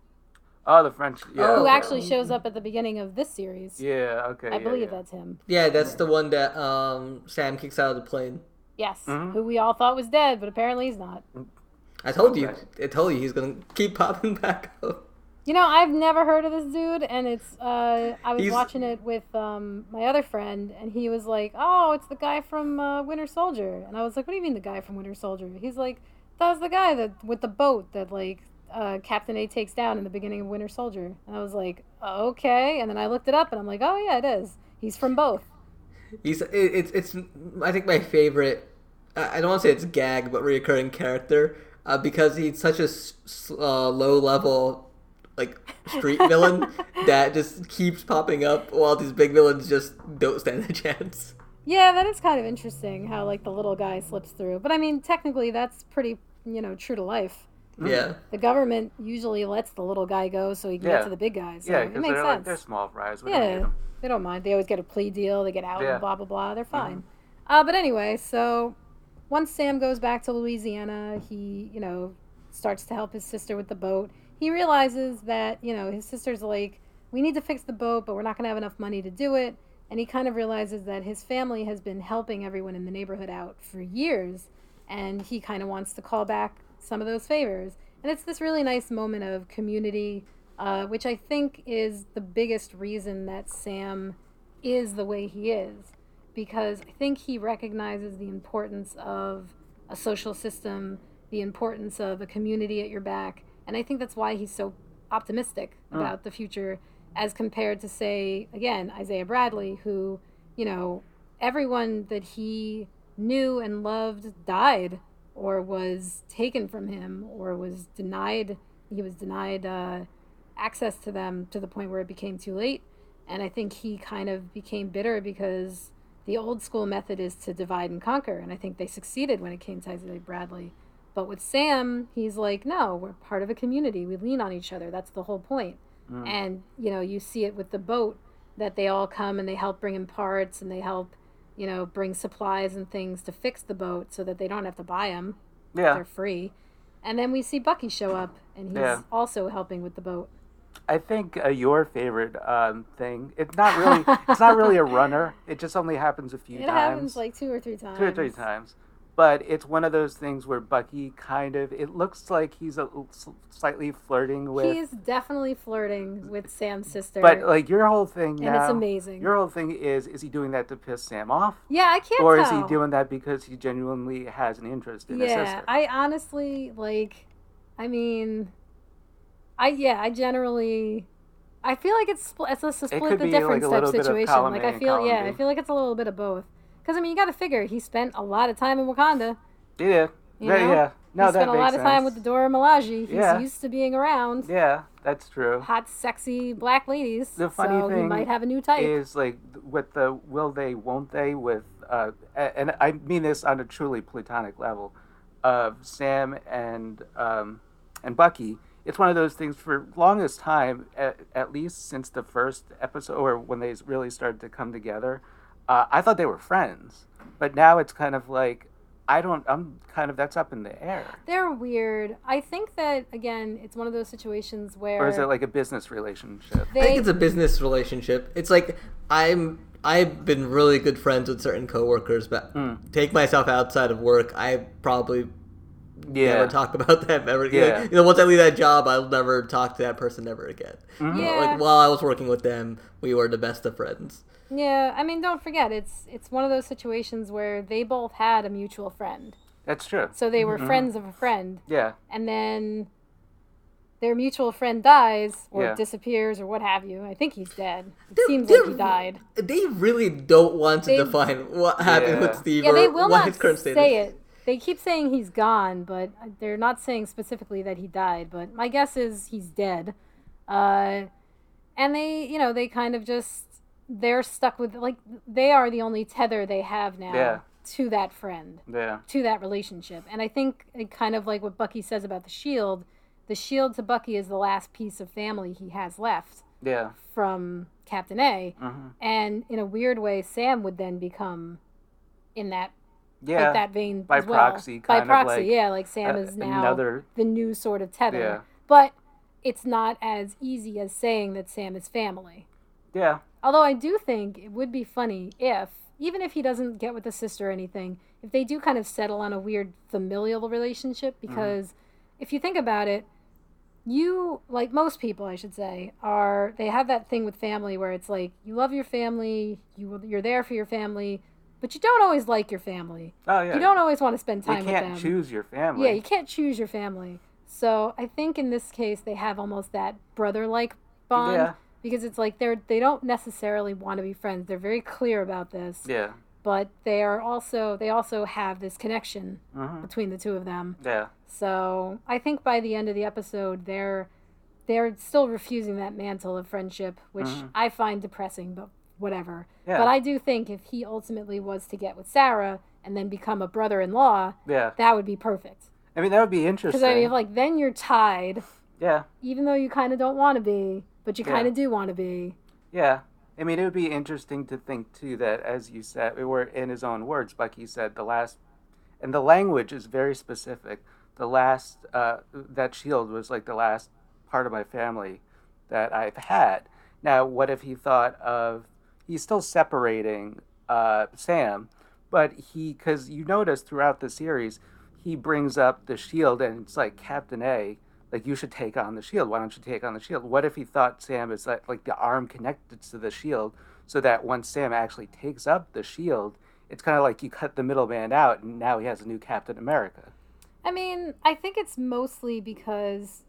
Oh, the French. Yeah. who actually shows up at the beginning of this series. Yeah. Okay. I yeah, believe yeah. that's him. Yeah, that's the one that um, Sam kicks out of the plane. Yes, Mhm. who we all thought was dead, but apparently he's not. I told you. I told you he's gonna keep popping [laughs] back up. You know, I've never heard of this dude, and it's uh, I was He's- watching it with um, my other friend, and he was like, "Oh, it's the guy from uh, Winter Soldier," and I was like, "What do you mean the guy from Winter Soldier?" He's like, "That was the guy that with the boat that like uh, Captain A takes down in the beginning of Winter Soldier," and I was like, "Okay," and then I looked it up, and I'm like, "Oh yeah, it is. He's from both." He's it's it's I think my favorite. I don't want to say it's gag, but reoccurring character uh, because he's such a uh, low level like street villain [laughs] that just keeps popping up while these big villains just don't stand a chance. Yeah, that is kind of interesting how like the little guy slips through, but I mean, technically, that's pretty you know true to life. Yeah, The government usually lets the little guy go so he can Yeah. get to the big guys. So Yeah, it because makes they're sense. like they're small fries. We don't need yeah, 'em. they don't mind. They always get a plea deal. They get out. Yeah. And blah blah blah. They're fine. Uh, but anyway, so once Sam goes back to Louisiana, he you know starts to help his sister with the boat. He realizes that you know his sister's like, we need to fix the boat, but we're not gonna have enough money to do it. And he kind of realizes that his family has been helping everyone in the neighborhood out for years, and he kind of wants to call back some of those favors. And it's this really nice moment of community, uh, which I think is the biggest reason that Sam is the way he is. Because I think he recognizes the importance of a social system, the importance of a community at your back. And I think that's why he's so optimistic about the future as compared to, say, again, Isaiah Bradley, who, you know, everyone that he knew and loved died or was taken from him or was denied he was denied uh, access to them to the point where it became too late. And i think he kind of became bitter because the old school method is to divide and conquer. And i think they succeeded when it came to isaiah bradley. But with sam he's like no we're part of a community. We lean on each other. That's the whole point. point and you know you see it with the boat that they all come and they help bring in parts and they help you know bring supplies and things to fix the boat so that they don't have to buy them Yeah. they're free and then we see bucky show up and he's Yeah. also helping with the boat I think uh, your favorite um, thing. It's not really. it's not really a runner. [laughs] It just only happens a few it times. It happens like two or three times two or three times. But it's one of those things where Bucky kind of. It looks like he's a slightly flirting with. he's definitely flirting with sam's sister but like your whole thing and now. it's amazing Your whole thing is: is he doing that to piss Sam off, yeah i can't or tell is he doing that because he genuinely has an interest in his yeah sister? i honestly like i mean i yeah i generally i feel like it's spl- it's a split could the like, difference a type little bit of situation like I feel yeah i B. feel like it's a little bit of both because i mean you got to figure he spent a lot of time in wakanda yeah, You yeah, know? yeah. No, he spent a lot of time with the Dora Milaje. He's Yeah. used to being around Yeah, that's true. hot, sexy black ladies. The funny so he thing might have a new type. is like with the will they won't they with uh and I mean this on a truly platonic level of Sam and um and Bucky it's one of those things for longest time at, at least since the first episode or when they really started to come together uh, I thought they were friends but now it's kind of like I don't I'm kind of that's up in the air They're weird. I think that again, it's one of those situations where or is it like a business relationship they I think it's a business relationship. It's like I'm I've been really good friends with certain coworkers, but take myself outside of work, I probably yeah never talk about them ever again. Yeah. You know, once I leave that job, I'll never talk to that person ever again. Yeah. Like while I was working with them, we were the best of friends. Yeah, I mean, don't forget, it's it's one of those situations where they both had a mutual friend, that's true so they were Mm-hmm. friends of a friend, yeah and then their mutual friend dies or Yeah. disappears or what have you. I think he's dead. It They're- seems like he died. They really don't want to They- define what happened Yeah. with Steve Yeah, or they will what not his current status. say it. They keep saying he's gone, but they're not saying specifically that he died. But my guess is he's dead. Uh, and they, you know, they kind of just they're stuck with like they are the only tether they have now Yeah. to that friend, yeah to that relationship. And I think it kind of like what Bucky says about the shield. The shield to Bucky is the last piece of family he has left yeah from Captain A. Mhm. And in a weird way, Sam would then become in that Yeah. like that vein by well. proxy, by proxy, like yeah. Like Sam a- is now another- the new sort of tether, Yeah. but it's not as easy as saying that Sam is family. Yeah. Although I do think it would be funny if, even if he doesn't get with the sister or anything, if they do kind of settle on a weird familial relationship. Mm-hmm. Because if you think about it, you, like most people, I should say, are, they have that thing with family where it's like, you love your family, you, you're there for your family, but you don't always like your family. Oh yeah. You don't always want to spend time with can't them. choose your family. Yeah, you can't choose your family. So I think in this case they have almost that brother-like bond Yeah. because it's like they're they don't necessarily want to be friends. They're very clear about this, Yeah. but they are also they also have this connection hmm between the two of them. Yeah. So I think by the end of the episode they're they're still refusing that mantle of friendship, which Mhm. I find depressing, but whatever. Yeah. But I do think if he ultimately was to get with Sarah and then become a brother-in-law, Yeah. that would be perfect. I mean, that would be interesting. Because I mean, like then you're tied, yeah. even though you kind of don't want to be, but you Yeah. kind of do want to be. Yeah. I mean, it would be interesting to think too that, as you said, we were in his own words, Bucky said the last, and the language is very specific. The last, uh, that shield was like the last part of my family that I've had. Now, what if he thought of, he's still separating uh, Sam, but he, because you notice throughout the series, he brings up the shield and it's like Captain A, like you should take on the shield. Why don't you take on the shield? What if he thought Sam is like, like the arm connected to the shield, so that once Sam actually takes up the shield, it's kind of like you cut the middleman out, and now he has a new Captain America. I mean, I think it's mostly because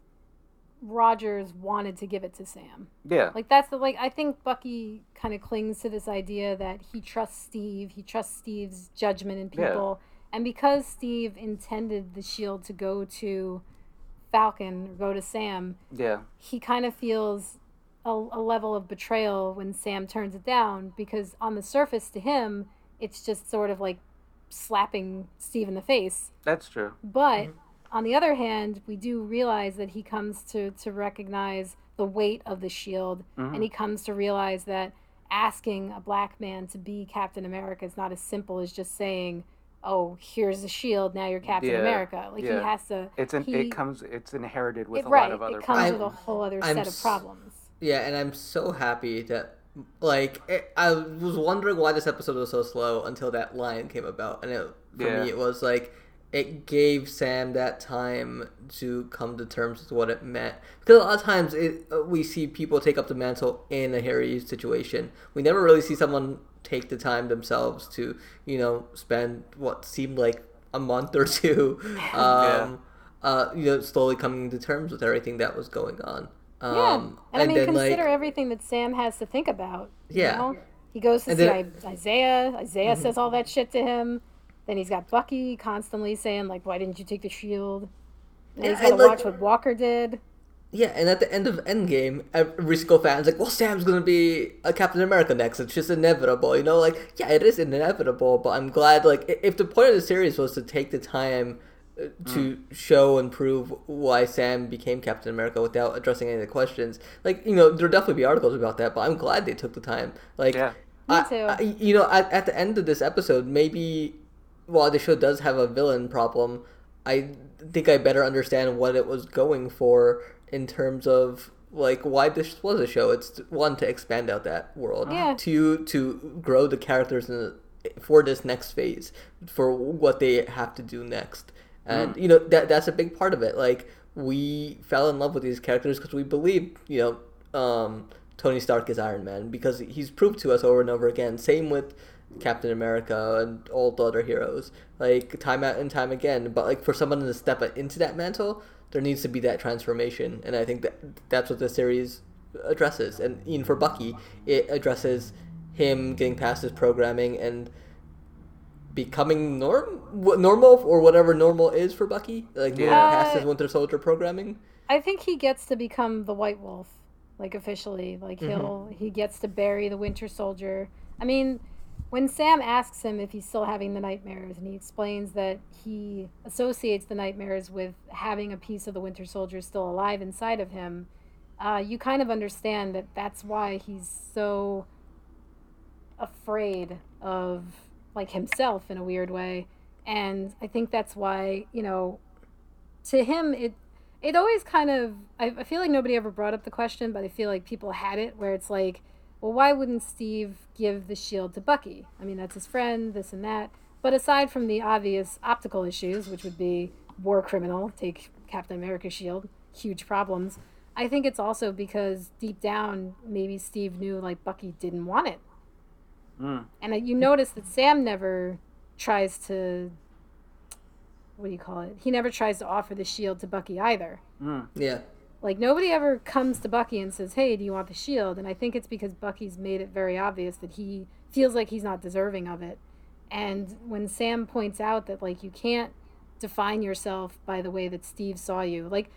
Rogers wanted to give it to Sam. Yeah, Like that's the like I think Bucky kind of clings to this idea that he trusts Steve, he trusts Steve's judgment in Yeah. people, and because Steve intended the shield to go to Falcon or go to Sam, yeah, he kind of feels a, a level of betrayal when Sam turns it down because on the surface to him it's just sort of like slapping Steve in the face. that's true. But mm-hmm. On the other hand, we do realize that he comes to to recognize the weight of the shield and mm-hmm. he comes to realize that asking a black man to be Captain America is not as simple as just saying, "Oh, here's the shield, now you're Captain Yeah, America." Like yeah. he has to It's an he, it comes it's inherited with it- a right, lot of other it comes I'm- with a whole other I'm set of s- problems. Yeah, and I'm so happy that, like, it, I was wondering why this episode was so slow until that line came about, and it, for Yeah. me, it was like it gave Sam that time to come to terms with what it meant. Because a lot of times it, uh, we see people take up the mantle in a hairy situation. We never really see someone take the time themselves to, you know, spend what seemed like a month or [laughs] two, [laughs] um, uh, you know, slowly coming to terms with everything that was going on. Um, Yeah, and, I mean, then, consider like, everything that Sam has to think about. you Yeah. know? he goes to And see then- Isaiah. Isaiah says all that shit to him. Then he's got Bucky constantly saying like, "Why didn't you take the shield?" And Yeah, he's got to and, like- watch what Walker did. Yeah, and at the end of Endgame, every single fan's like, "Well, Sam's gonna be a Captain America next. It's just inevitable." You know, like, yeah, it is inevitable, but I'm glad. Like, if the point of the series was to take the time uh, to show and prove why Sam became Captain America without addressing any of the questions, like, you know, there'll definitely be articles about that. But I'm glad they took the time. Like, Yeah. Me I- too. I- you know, at, at the end of this episode, maybe while the show does have a villain problem, I think I better understand what it was going for in terms of like why this was a show. It's one to expand out that world, Yeah. two to grow the characters in the, for this next phase, for what they have to do next, and you know that that's a big part of it. Like we fell in love with these characters because we believe, you know, um, Tony Stark is Iron Man because he's proved to us over and over again. Same with Captain America and all the other heroes, like time out and time again. But like for someone to step into that mantle, there needs to be that transformation, and I think that that's what the series addresses. And even for Bucky, it addresses him getting past his programming and becoming norm normal or whatever normal is for Bucky, like moving Yeah. past his Winter Soldier programming. I think he gets to become the White Wolf, like officially. Like mm-hmm. he'll he gets to bury the Winter Soldier. I mean, when Sam asks him if he's still having the nightmares, and he explains that he associates the nightmares with having a piece of the Winter Soldier still alive inside of him, uh, you kind of understand that that's why he's so afraid of like himself in a weird way. And I think that's why, you know, to him it it always kind of I, I feel like nobody ever brought up the question, but I feel like people had it where it's like, well, why wouldn't Steve give the shield to Bucky? I mean, that's his friend, this and that. But aside from the obvious optical issues, which would be war criminal, take Captain America's shield, huge problems. I think it's also because deep down, maybe Steve knew like Bucky didn't want it. Mm. And you notice that Sam never tries to. What do you call it? He never tries to offer the shield to Bucky either. Mm. Yeah. Like nobody ever comes to Bucky and says, "Hey, do you want the shield?" And I think it's because Bucky's made it very obvious that he feels like he's not deserving of it. And when Sam points out that like you can't define yourself by the way that Steve saw you. Like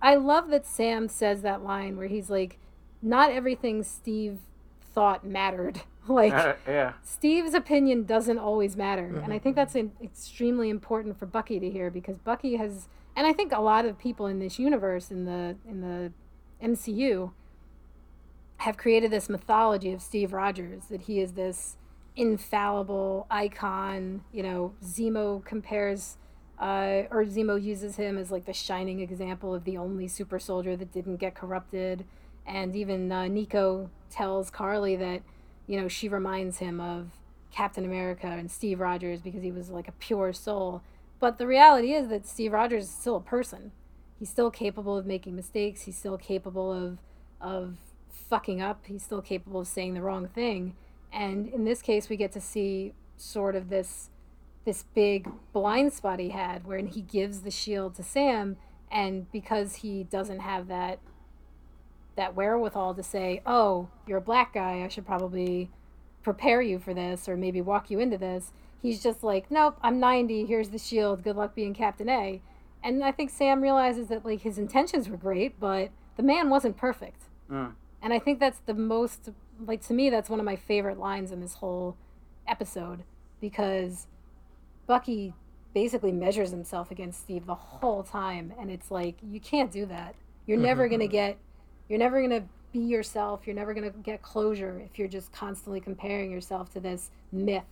I love that Sam says that line where he's like not everything Steve thought mattered. [laughs] like Uh, yeah. Steve's opinion doesn't always matter. And Mm-hmm. I think that's an, extremely important for Bucky to hear because Bucky has and I think a lot of people in this universe in the in the MCU have created this mythology of Steve Rogers that he is this infallible icon, you know, Zemo compares uh, or Zemo uses him as like the shining example of the only super soldier that didn't get corrupted. And even uh, Nico tells Karli that, you know, she reminds him of Captain America and Steve Rogers because he was like a pure soul. But the reality is that Steve Rogers is still a person. He's still capable of making mistakes. He's still capable of of fucking up. He's still capable of saying the wrong thing. And in this case, we get to see sort of this this big blind spot he had where he gives the shield to Sam and because he doesn't have that that wherewithal to say, "Oh, you're a black guy. I should probably prepare you for this or maybe walk you into this." He's just like, "Nope, I'm 90. Here's the shield. Good luck being Captain A." And I think Sam realizes that like his intentions were great, but the man wasn't perfect. Mm. And I think that's the most like to me that's one of my favorite lines in this whole episode because Bucky basically measures himself against Steve the whole time and it's like you can't do that. You're never going [laughs] to get you're never going to be yourself. You're never going to get closure if you're just constantly comparing yourself to this myth.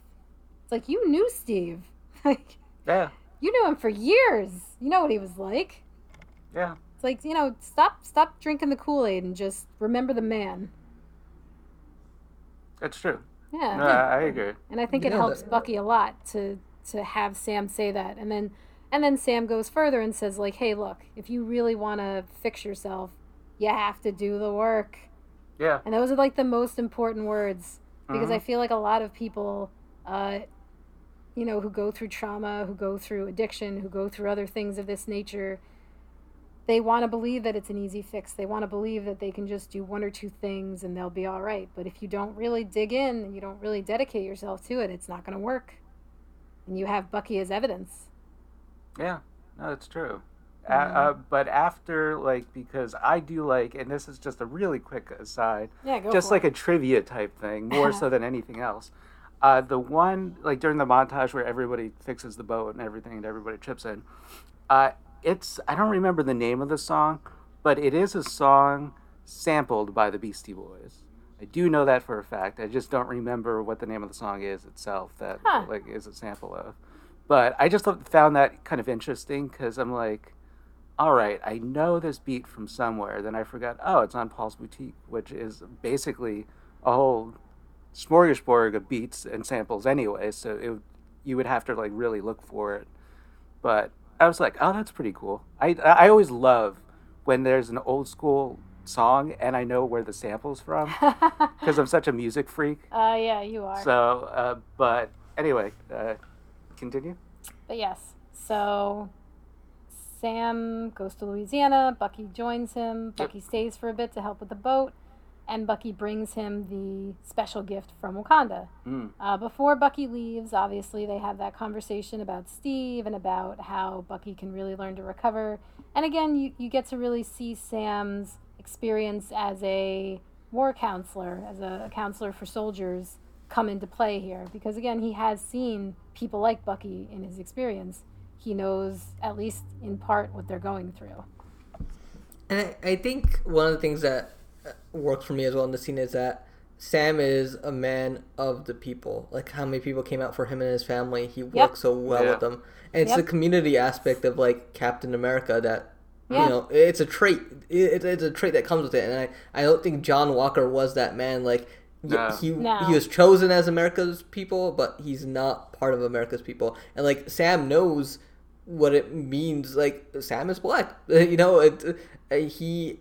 It's like you knew Steve. [laughs] like Yeah. you knew him for years. You know what he was like. Yeah. It's like, you know, stop stop drinking the Kool-Aid and just remember the man. That's true. Yeah. No, I I agree. And I think it helps that- Bucky a lot to to have Sam say that. And then and then Sam goes further and says like, "Hey, look, if you really want to fix yourself, you have to do the work." Yeah. And those are like the most important words because Mhm. I feel like a lot of people uh you know, who go through trauma, who go through addiction, who go through other things of this nature, they want to believe that it's an easy fix. They want to believe that they can just do one or two things and they'll be all right. But if you don't really dig in and you don't really dedicate yourself to it, it's not going to work. And you have Bucky as evidence. Yeah, no, it's true. Mhm. Uh, but after, like, because I do like, and this is just a really quick aside, Yeah, go just like it. a trivia type thing, more so [laughs] than anything else. Uh, the one, like, during the montage where everybody fixes the boat and everything and everybody chips in, uh, it's, I don't remember the name of the song, but it is a song sampled by the Beastie Boys. I do know that for a fact. I just don't remember what the name of the song is itself that Huh. like is a sample of. But I just found that kind of interesting because I'm like, all right, I know this beat from somewhere. Then I forgot, oh, it's on Paul's Boutique, which is basically a whole smorgasbord of beats and samples anyway. So it, you would have to like really look for it. But I was like, oh, that's pretty cool. I I always love when there's an old school song and I know where the sample's from [laughs] because I'm such a music freak. uh, yeah, you are. So, uh, but anyway, uh, continue. But yes, so Sam goes to Louisiana. Bucky joins him. Bucky stays for a bit to help with the boat, and Bucky brings him the special gift from Wakanda. Mm. Uh, before Bucky leaves, obviously they have that conversation about Steve and about how Bucky can really learn to recover. And again, you, you get to really see Sam's experience as a war counselor, as a, a counselor for soldiers, come into play here. Because again, he has seen people like Bucky in his experience. He knows, at least in part, what they're going through. And I, I think one of the things that works for me as well in the scene is that Sam is a man of the people. Like how many people came out for him and his family. He works so well Yeah. with them, and it's Yep. the community aspect of like Captain America that Yeah. you know it's a trait. It, it's a trait that comes with it, and I I don't think John Walker was that man. Like y- No. he No. he was chosen as America's people, but he's not part of America's people. And like Sam knows what it means. Like Sam is black. [laughs] You know, it, he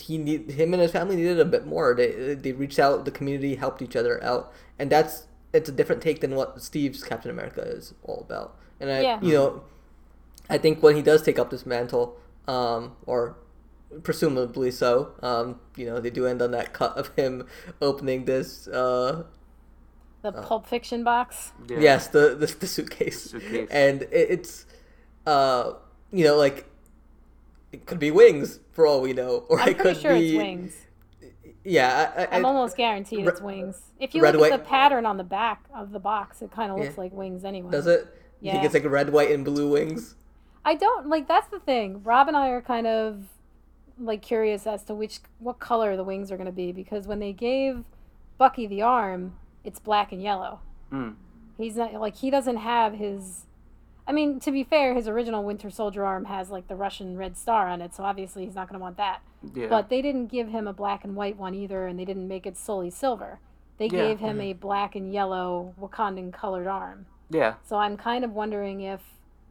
he need him and his family needed a bit more. They they reached out. The community helped each other out, and that's it's a different take than what Steve's Captain America is all about. And I, Yeah. you know, I think when he does take up this mantle, um, or presumably so, um, you know, they do end on that cut of him opening this. Uh, The Pulp Fiction box. Yeah. Yes, the the, the suitcase. Suitcase. and it, it's, uh, you know, like it could be wings for all we know, or I'm it pretty could sure be it's wings. Yeah, I, I, I'm almost guaranteed Re- it's wings. If you red, look at white- the pattern on the back of the box, it kind of looks Yeah. like wings anyway. does it? You think Yeah. it's like red, white, and blue wings? I don't like. That's the thing. Rob and I are kind of like curious as to which what color the wings are going to be because when they gave Bucky the arm, it's black and yellow. Mm. He's not like he doesn't have his. I mean, to be fair, his original Winter Soldier arm has like the Russian red star on it, so obviously he's not going to want that. Yeah. But they didn't give him a black and white one either, and they didn't make it solely silver. They Yeah. gave him mhm. a black and yellow Wakandan colored arm. yeah. So I'm kind of wondering if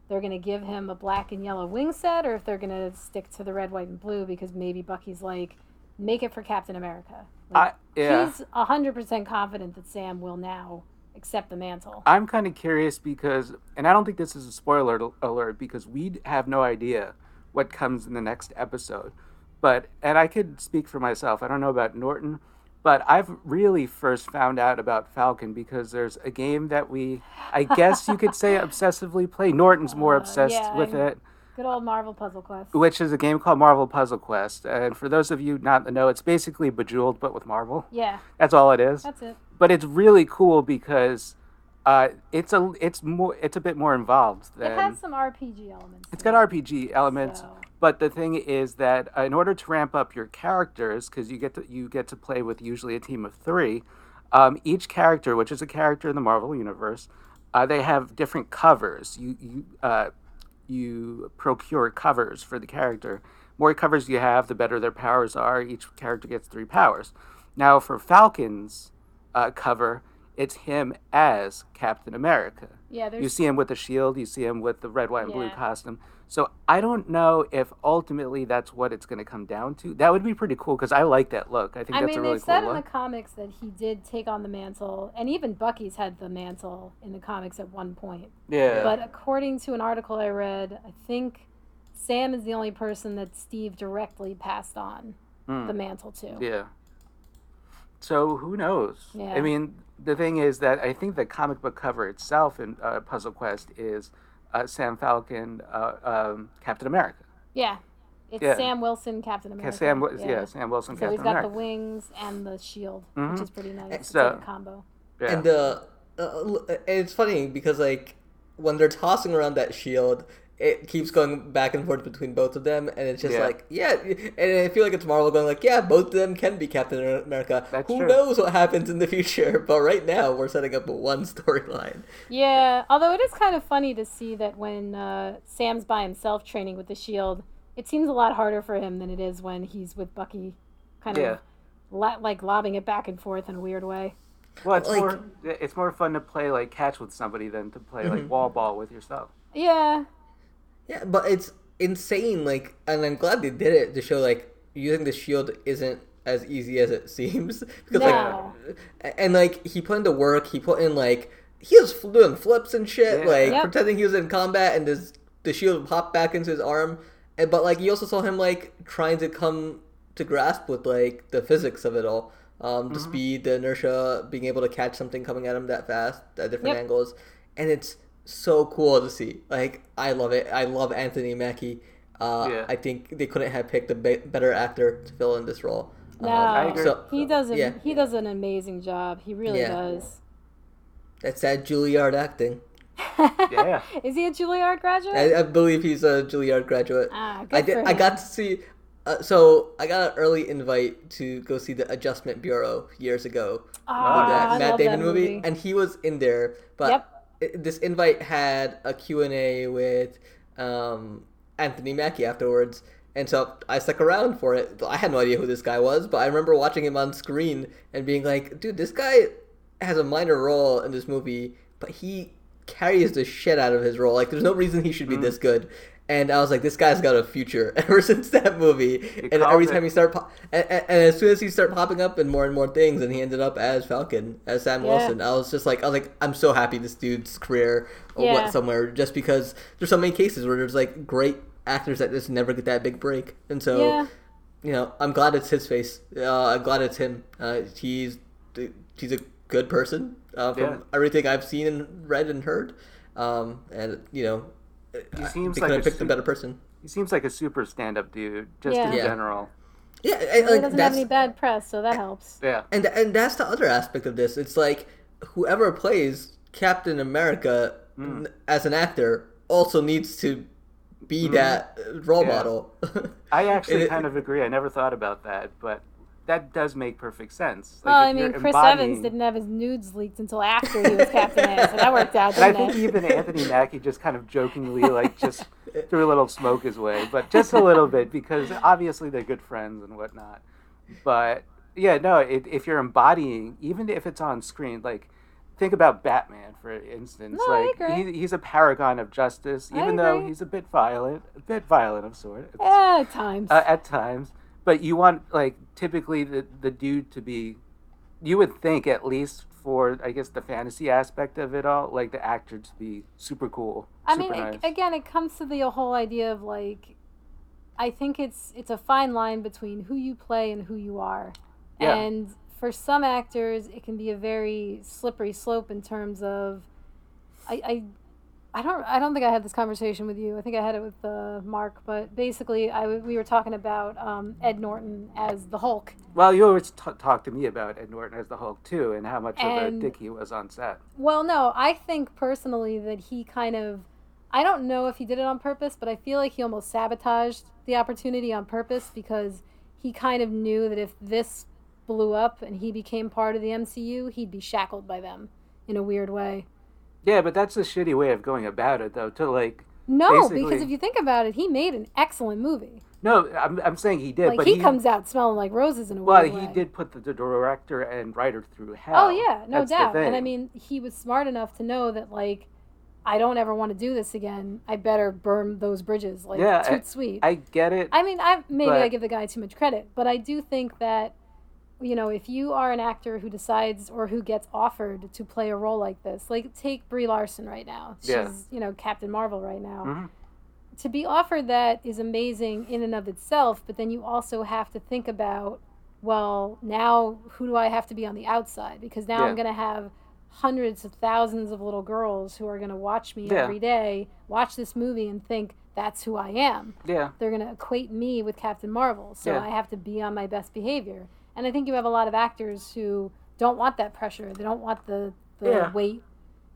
they're going to give him a black and yellow wing set or if they're going to stick to the red, white, and blue because maybe Bucky's like, make it for Captain America. Like, I yeah. He's 100% confident that Sam will now accept the mantle. I'm kind of curious because, and I don't think this is a spoiler alert because we have no idea what comes in the next episode. But, and I could speak for myself. I don't know about Norton, but I've really first found out about Falcon because there's a game that we, I guess you could say, [laughs] obsessively play. Norton's more Uh, obsessed yeah, with I'm- it. Good old Marvel Puzzle Quest. Which is a game called Marvel Puzzle Quest, and for those of you not the know, it's basically Bejeweled but with Marvel. Yeah, That's all it is. that's it. But it's really cool because uh, it's a it's more it's a bit more involved it has some RPG elements. it's got it, RPG elements. so- But the thing is that in order to ramp up your characters, because you get to you get to play with usually a team of three, um, each character, which is a character in the Marvel universe, uh, they have different covers. You you uh, you procure covers for the character. More covers you have, the better their powers are. Each character gets three powers. Now for Falcon's uh, cover, it's him as Captain America. Yeah, there's You see him with the shield, you see him with the red, white, and blue costume. So I don't know if ultimately that's what it's going to come down to. That would be pretty cool because I like that look. I think I that's mean, a really cool look. I mean, they said in the comics that he did take on the mantle, and even Bucky's had the mantle in the comics at one point. yeah. But according to an article I read, I think Sam is the only person that Steve directly passed on Mm. the mantle to. Yeah. So who knows? Yeah. I mean, the thing is that I think the comic book cover itself in uh, Puzzle Quest is uh, Sam Falcon, uh, um, Captain America. Yeah. It's Yeah. Sam Wilson, Captain America. Sam, Wi- yeah. Sam Wilson, So Captain he's got America. the wings and the shield, Mhm. which is pretty nice. It's So- like a combo. yeah. And uh, uh, and it's funny because like when they're tossing around that shield, it keeps going back and forth between both of them, and it's just Yeah. like yeah, and I feel like it's Marvel going like yeah, both of them can be Captain America. That's Who true. knows what happens in the future? [laughs] But right now we're setting up a one [laughs] storyline. Yeah, although it is kind of funny to see that when uh, Sam's by himself training with the shield, it seems a lot harder for him than it is when he's with Bucky, kind Yeah. of la- like lobbing it back and forth in a weird way. well, it's like- more it's more fun to play like catch with somebody than to play Mm-hmm. like wall ball with yourself. Yeah, Yeah, but it's insane. Like, and I'm glad they did it to show like using the shield isn't as easy as it [laughs] seems because No. like, and like he put in the work. He put in like he was doing flips and shit, Yeah. like Yep. pretending he was in combat, and this the shield popped back into his arm. And but like you also saw him like trying to come to grasp with like the physics of it all. Um, the speed, the inertia, being able to catch something coming at him that fast at different Yep. angles, and it's so cool to see. Like I love it. I love Anthony Mackie. Uh, Yeah. I think they couldn't have picked a be- better actor to fill in this role. no, I agree. So he does. A, yeah. He does an amazing job. He really Yeah. does. that's that Juilliard acting. Yeah. [laughs] Is he a Juilliard graduate? I, I believe he's a Juilliard graduate. ah, good I for did. him. I got to see. Uh, so I got an early invite to go see the Adjustment Bureau years ago. Ah, that I Matt love Damon that movie. movie. and he was in there. But Yep. This invite had a Q and A with um, Anthony Mackie afterwards, and so I stuck around for it. I had no idea who this guy was, but I remember watching him on screen and being like, "Dude, this guy has a minor role in this movie, but he carries the shit out of his role. Like, there's no reason he should be this good." And I was like, "This guy's got a future." [laughs] Ever since that movie, and called every it. time he start, po- and, and, and as soon as he start popping up in more and more things, and he ended up as Falcon, as Sam Yeah. Wilson, I was just like, I was like, I'm so happy this dude's career Yeah. went somewhere, just because there's so many cases where there's like great actors that just never get that big break, and so Yeah. you know, I'm glad it's his face. Uh, I'm glad it's him. Uh, he's he's a good person uh, from Yeah. everything I've seen and read and heard, um, and you know, He seems they like could a have picked a su- better person. He seems like a super stand-up dude, just in Yeah. Yeah. general. Yeah, and, He doesn't have any bad press, so that helps. Yeah. and and that's the other aspect of this. It's like whoever plays Captain America n- as an actor also needs to be that uh, role. Yeah. model. [laughs] I actually it- kind of agree. I never thought about that, but that does make perfect sense. Like, well, I mean, Chris embodying- Evans didn't have his nudes leaked until after he was Captain A, so that worked out, [laughs] And I think it? even Anthony Mackie just kind of jokingly, like, just [laughs] threw a little smoke his way, but just a little bit because obviously they're good friends and whatnot. But yeah, no, it, if you're embodying, even if it's on screen, like, think about Batman for instance. No, I like, agree. He, he's a paragon of justice, even though he's a bit violent, a bit violent of sort. Yeah, at times. uh, at times. But you want like typically the the dude to be, you would think at least for I guess the fantasy aspect of it all, like the actor to be super cool. I super mean, nice. it, again, it comes to the whole idea of like, I think it's it's a fine line between who you play and who you are, Yeah. and for some actors, it can be a very slippery slope in terms of, I. I I don't. I don't think I had this conversation with you. I think I had it with uh, Mark. But basically, I w- we were talking about um, Ed Norton as the Hulk, well, you always t- talk to me about Ed Norton as the Hulk too, and how much of a dick he was on set. Well, no, I think personally that he kind of I don't know if he did it on purpose, but I feel like he almost sabotaged the opportunity on purpose because he kind of knew that if this blew up and he became part of the MCU, he'd be shackled by them in a weird way. Yeah, but that's a shitty way of going about it, though. To like, No, because if you think about it, he made an excellent movie. no, I'm, I'm saying he did, Like but he, comes out smelling like roses in a way. Well, he did put the, the director and writer through hell. Oh yeah, no That's doubt. And I mean, he was smart enough to know that like I don't ever want to do this again. I better burn those bridges. Like Yeah, toot I- sweet. I get it. I mean, I maybe I give the guy too much credit, but I do think that you know, if you are an actor who decides or who gets offered to play a role like this, like take Brie Larson right now. She's, Yeah. you know, Captain Marvel right now. Mhm. To be offered that is amazing in and of itself, but then you also have to think about, well, now who do I have to be on the outside? Because now Yeah. I'm going to have hundreds of thousands of little girls who are going to watch me Yeah. every day, watch this movie and think that's who I am Yeah. they're going to equate me with Captain Marvel. So. I have to be on my best behavior. And I think you have a lot of actors who don't want that pressure. They don't want the, the Yeah. weight.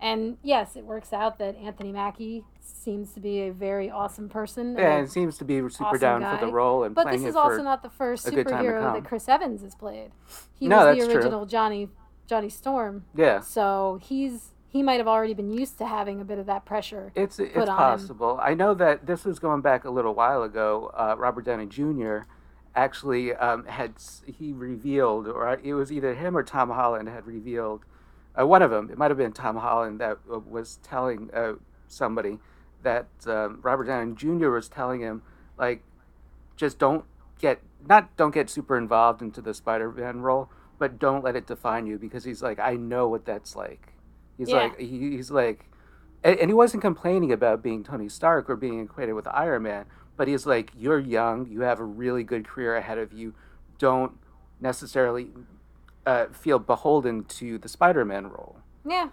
And yes, it works out that Anthony Mackie seems to be a very awesome person. Yeah, and- seems to be super awesome down guy. for the role and but playing this is also not the first a good time to superhero that Chris Evans has played. He No, was the true. original Johnny Johnny Storm. yeah, So he's he might have already been used to having a bit of that pressure. it's it's on him. possible. I know that this was going back a little while ago. Uh, Robert Downey Jr. actually um, had he revealed, or it was either him or Tom Holland had revealed. Uh, one of them, it might have been Tom Holland, that uh, was telling uh, somebody that um, Robert Downey Jr. was telling him, like, just don't get not don't get super involved into the Spider-Man role, but don't let it define you because he's like, I know what that's like. He's Yeah. like, he, he's like, and, and he wasn't complaining about being Tony Stark or being equated with Iron Man, but he's like, you're young, you have a really good career ahead of you. Don't necessarily uh, feel beholden to the Spider-Man role Yeah.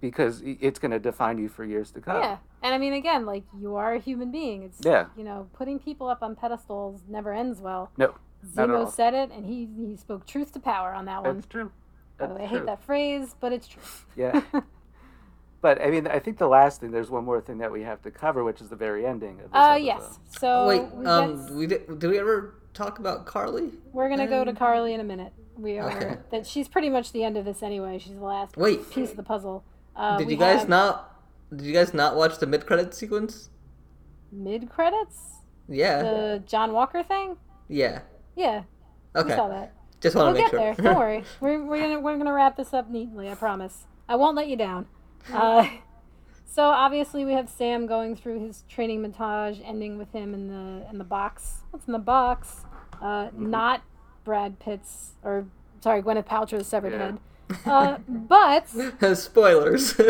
because it's going to define you for years to come. Yeah. And I mean, again, like you are a human being. It's Yeah. You know, putting people up on pedestals never ends well. No. Zemo said it, and he he spoke truth to power on that one. That's true. That's way, I hate that phrase, but it's true. Yeah. [laughs] But I mean, I think the last thing, there's one more thing that we have to cover, which is the very ending of this uh, episode. yes. So Wait, we um, get- we did, did we ever talk about Karli? We're gonna go to Karli in a minute. We are Okay. [laughs] that she's pretty much the end of this anyway. She's the last Wait. piece of the puzzle. Uh, Did you guys have not? Did you guys not watch the mid credit sequence? mid credits? Yeah. The John Walker thing? yeah. Yeah, Okay. we Okay. saw that. Just want We'll to make get there. Don't [laughs] worry. We're, we're gonna we're gonna wrap this up neatly. I promise. I won't let you down. Uh, [laughs] so obviously we have Sam going through his training montage, ending with him in the in the box. What's in the box? Uh, not Brad Pitt's or sorry Gwyneth Paltrow's severed Yeah. head. Uh, but [laughs] Spoilers [laughs] for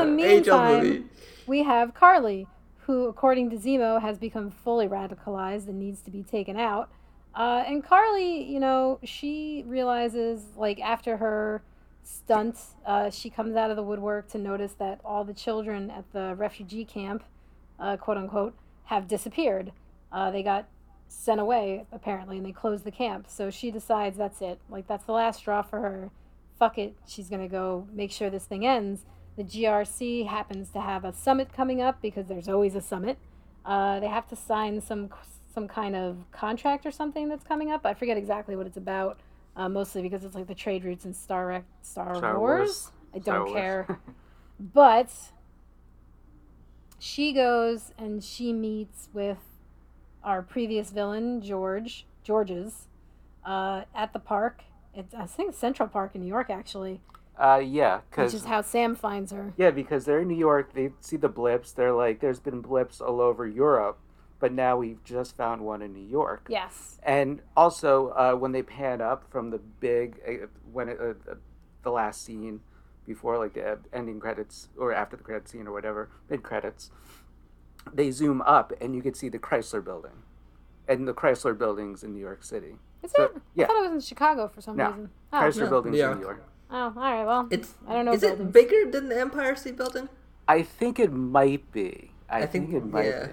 In the age-old meantime- movie. we have Karli, who, according to Zemo, has become fully radicalized and needs to be taken out. Uh, and Karli, you know, she realizes, like, after her stunt, uh, she comes out of the woodwork to notice that all the children at the refugee camp, uh, quote unquote, have disappeared. Uh, they got sent away, apparently, and they closed the camp. So she decides that's it. Like, that's the last straw for her. Fuck it. She's going to go make sure this thing ends the GRC happens to have a summit coming up because there's always a summit. Uh, they have to sign some some kind of contract or something that's coming up. I forget exactly what it's about. Uh, mostly because it's like the trade routes in Star Star, Star Wars. Wars. I don't Wars. care. [laughs] but she goes and she meets with our previous villain George George's uh, at the park. It's I think Central Park in New York actually, Uh, yeah, which is how Sam finds her. yeah, because they're in New York. They see the blips. They're like, "There's been blips all over Europe, but now we've just found one in New York." Yes. And also, uh, when they pan up from the big, uh, when it, uh, uh, the last scene before like the ending credits or after the credit scene or whatever, mid credits, they zoom up and you can see the Chrysler Building, and the Chrysler Building's in New York City. Is So- it? yeah. I thought it was in Chicago for some No. reason. Oh, Chrysler no. Building's Yeah. in New York. oh, all right. Well, It's I don't know Is buildings. it bigger than the Empire State Building? I think it might be. I, I think, think- it might yeah.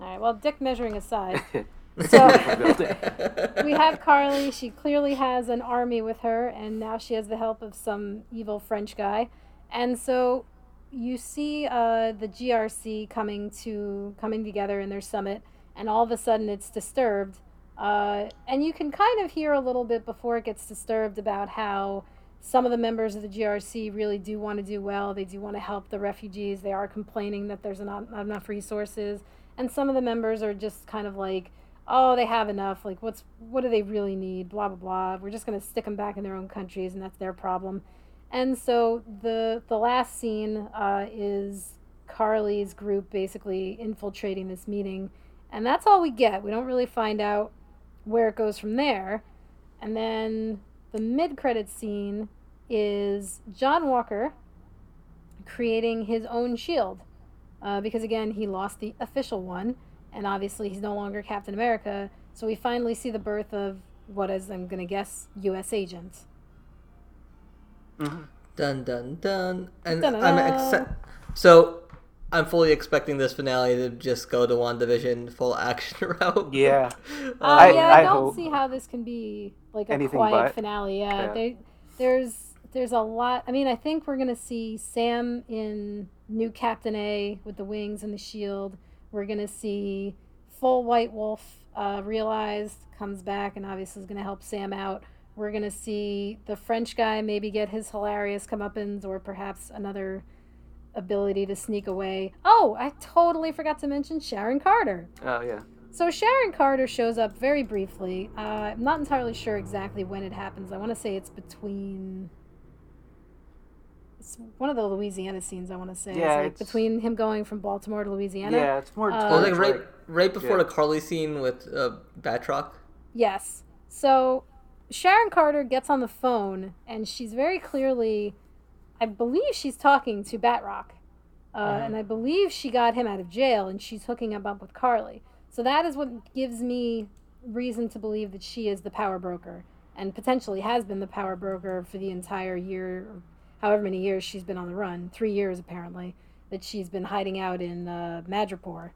All right. Well, dick measuring aside. [laughs] So- [laughs] we have Karli. She clearly has an army with her, and now she has the help of some evil French guy. And so you see uh, the GRC coming to coming together in their summit, and all of a sudden it's disturbed. Uh, and you can kind of hear a little bit before it gets disturbed about how some of the members of the GRC really do want to do well. They do want to help the refugees. They are complaining that there's not, not enough resources, and some of the members are just kind of like, "Oh, they have enough. Like, what's what do they really need? Blah blah blah. We're just gonna stick them back in their own countries, and that's their problem." And so the the last scene uh, is Karli's group basically infiltrating this meeting, and that's all we get. We don't really find out where it goes from there. And then the mid credit scene is John Walker creating his own shield. Uh, because again, he lost the official one, and obviously he's no longer Captain America. So we finally see the birth of what is, I'm going to guess, U.S. agent. Mhm. Dun dun dun. And Dun-dun-dun. I'm exce- so I'm fully expecting this finale to just go to WandaVision full action [laughs] route. Yeah. Uh, [laughs] I- yeah, I, I don't hope- see how this can be like a Anything quiet but. finale. Yeah, Yeah. They, there's there's a lot. I mean, I think we're gonna see Sam in new Captain A with the wings and the shield. We're gonna see full White Wolf uh, realized comes back and obviously is gonna help Sam out. We're gonna see the French guy maybe get his hilarious comeuppance, or perhaps another ability to sneak away. Oh, I totally forgot to mention Sharon Carter. Oh yeah. So Sharon Carter shows up very briefly. Uh, I'm not entirely sure exactly when it happens. I want to say it's between. It's one of the Louisiana scenes. I want to say. Yeah, it's like it's- between him going from Baltimore to Louisiana. Yeah, it's more. Uh, It was like right, right before yeah. the Karli scene with uh, Batroc. Yes. So Sharon Carter gets on the phone and she's very clearly, I believe she's talking to Batroc. Uh, Mhm. And I believe she got him out of jail and she's hooking him up with Karli. So that is what gives me reason to believe that she is the power broker and potentially has been the power broker for the entire year, or however many years she's been on the run. Three years, apparently, that she's been hiding out in uh, Madripoor.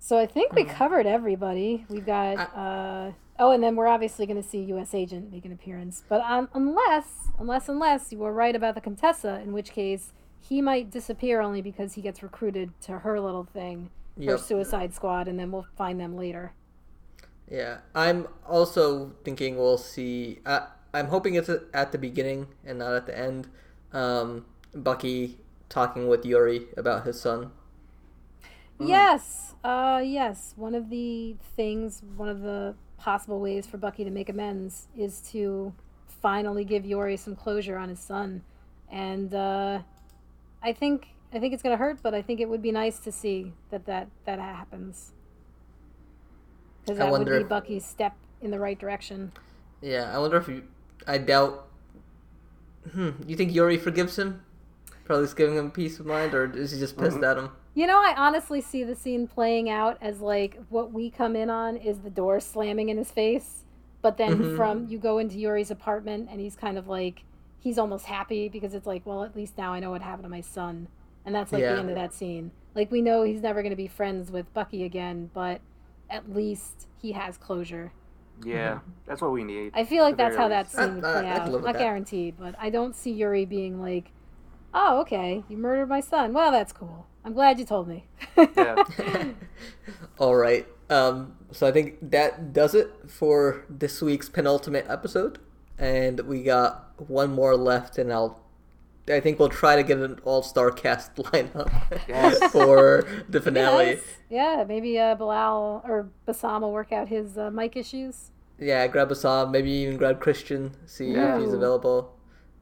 So I think we Mhm. covered everybody. We've got uh, oh, and then we're obviously going to see U.S. Agent make an appearance, but um, unless, unless, unless you were right about the Contessa, in which case he might disappear only because he gets recruited to her little thing, her Yep. Suicide Squad, and then we'll find them later. Yeah, I'm also thinking we'll see. Uh, I'm hoping it's at the beginning and not at the end. Um, Bucky talking with Yuri about his son. Yes, uh, yes. One of the things, one of the possible ways for Bucky to make amends is to finally give Yuri some closure on his son, and uh, I think I think it's gonna hurt, but I think it would be nice to see that that that happens because I that would be if- Bucky's step in the right direction. Yeah, I wonder if you. I doubt. Hmm. You think Yuri forgives him? Probably just giving him peace of mind, or is he just pissed at him? You know, I honestly see the scene playing out as like what we come in on is the door slamming in his face, but then Mhm. from you go into Yuri's apartment and he's kind of like he's almost happy because it's like, well, at least now I know what happened to my son, and that's like Yeah. the end of that scene. Like we know he's never going to be friends with Bucky again, but at least he has closure. Yeah, that's what we need. I feel like that's how very that scene would I- I- play out. Not that. guaranteed, but I don't see Yuri being like, "Oh, okay, you murdered my son. Well, that's cool. I'm glad you told me." Yeah. [laughs] [laughs] All right. Um, so I think that does it for this week's penultimate episode, and we got one more left, and I'll. I think we'll try to get an all-star cast [laughs] lineup Yes. [laughs] for the finale. Yes. Yeah, maybe uh, Bilal or Bassam will work out his uh, mic issues. Yeah, grab a song, maybe even grab Christian, see if he's available.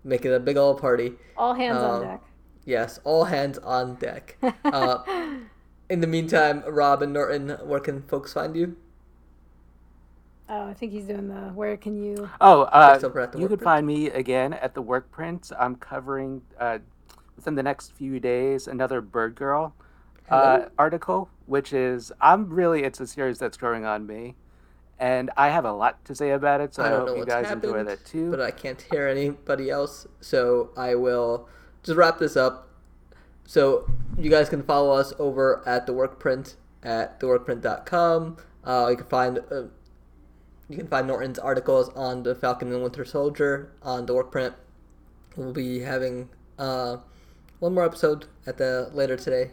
Make it a big old party. All hands on Um, deck. Yes, all hands on deck. [laughs] Uh, in the meantime, Rob and Norton, where can folks find you? Oh, I think he's doing the where can you? Oh, uh, Just over you work could find me again at the Workprint. I'm covering uh, within the next few days another Birdgirl uh, article, which is I'm really it's a series that's growing on me, and I have a lot to say about it. So I, I don't hope know you what's guys happened, enjoy that too. but I can't hear anybody else, so I will just wrap this up. So you guys can follow us over at the Workprint at theworkprint.com. Uh, you can find uh, you can find Norton's articles on the Falcon and Winter Soldier on the Workprint. We'll be having uh, one more episode at the later today,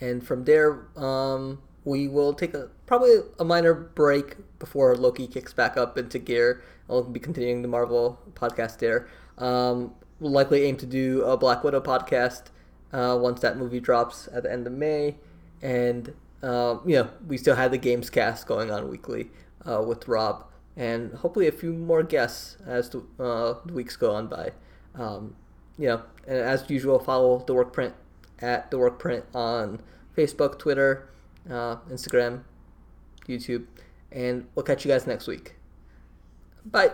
and from there um, we will take a probably a minor break before Loki kicks back up into gear. I'll be continuing the Marvel podcast there. Um, we'll likely aim to do a Black Widow podcast uh, once that movie drops at the end of May, and um, you know we still have the games cast going on weekly uh, with Rob, and hopefully a few more guests as the, uh, the weeks go on by. Um, you know, and as usual, follow the Workprint at the Workprint on Facebook, Twitter, uh, Instagram, YouTube, and we'll catch you guys next week. Bye.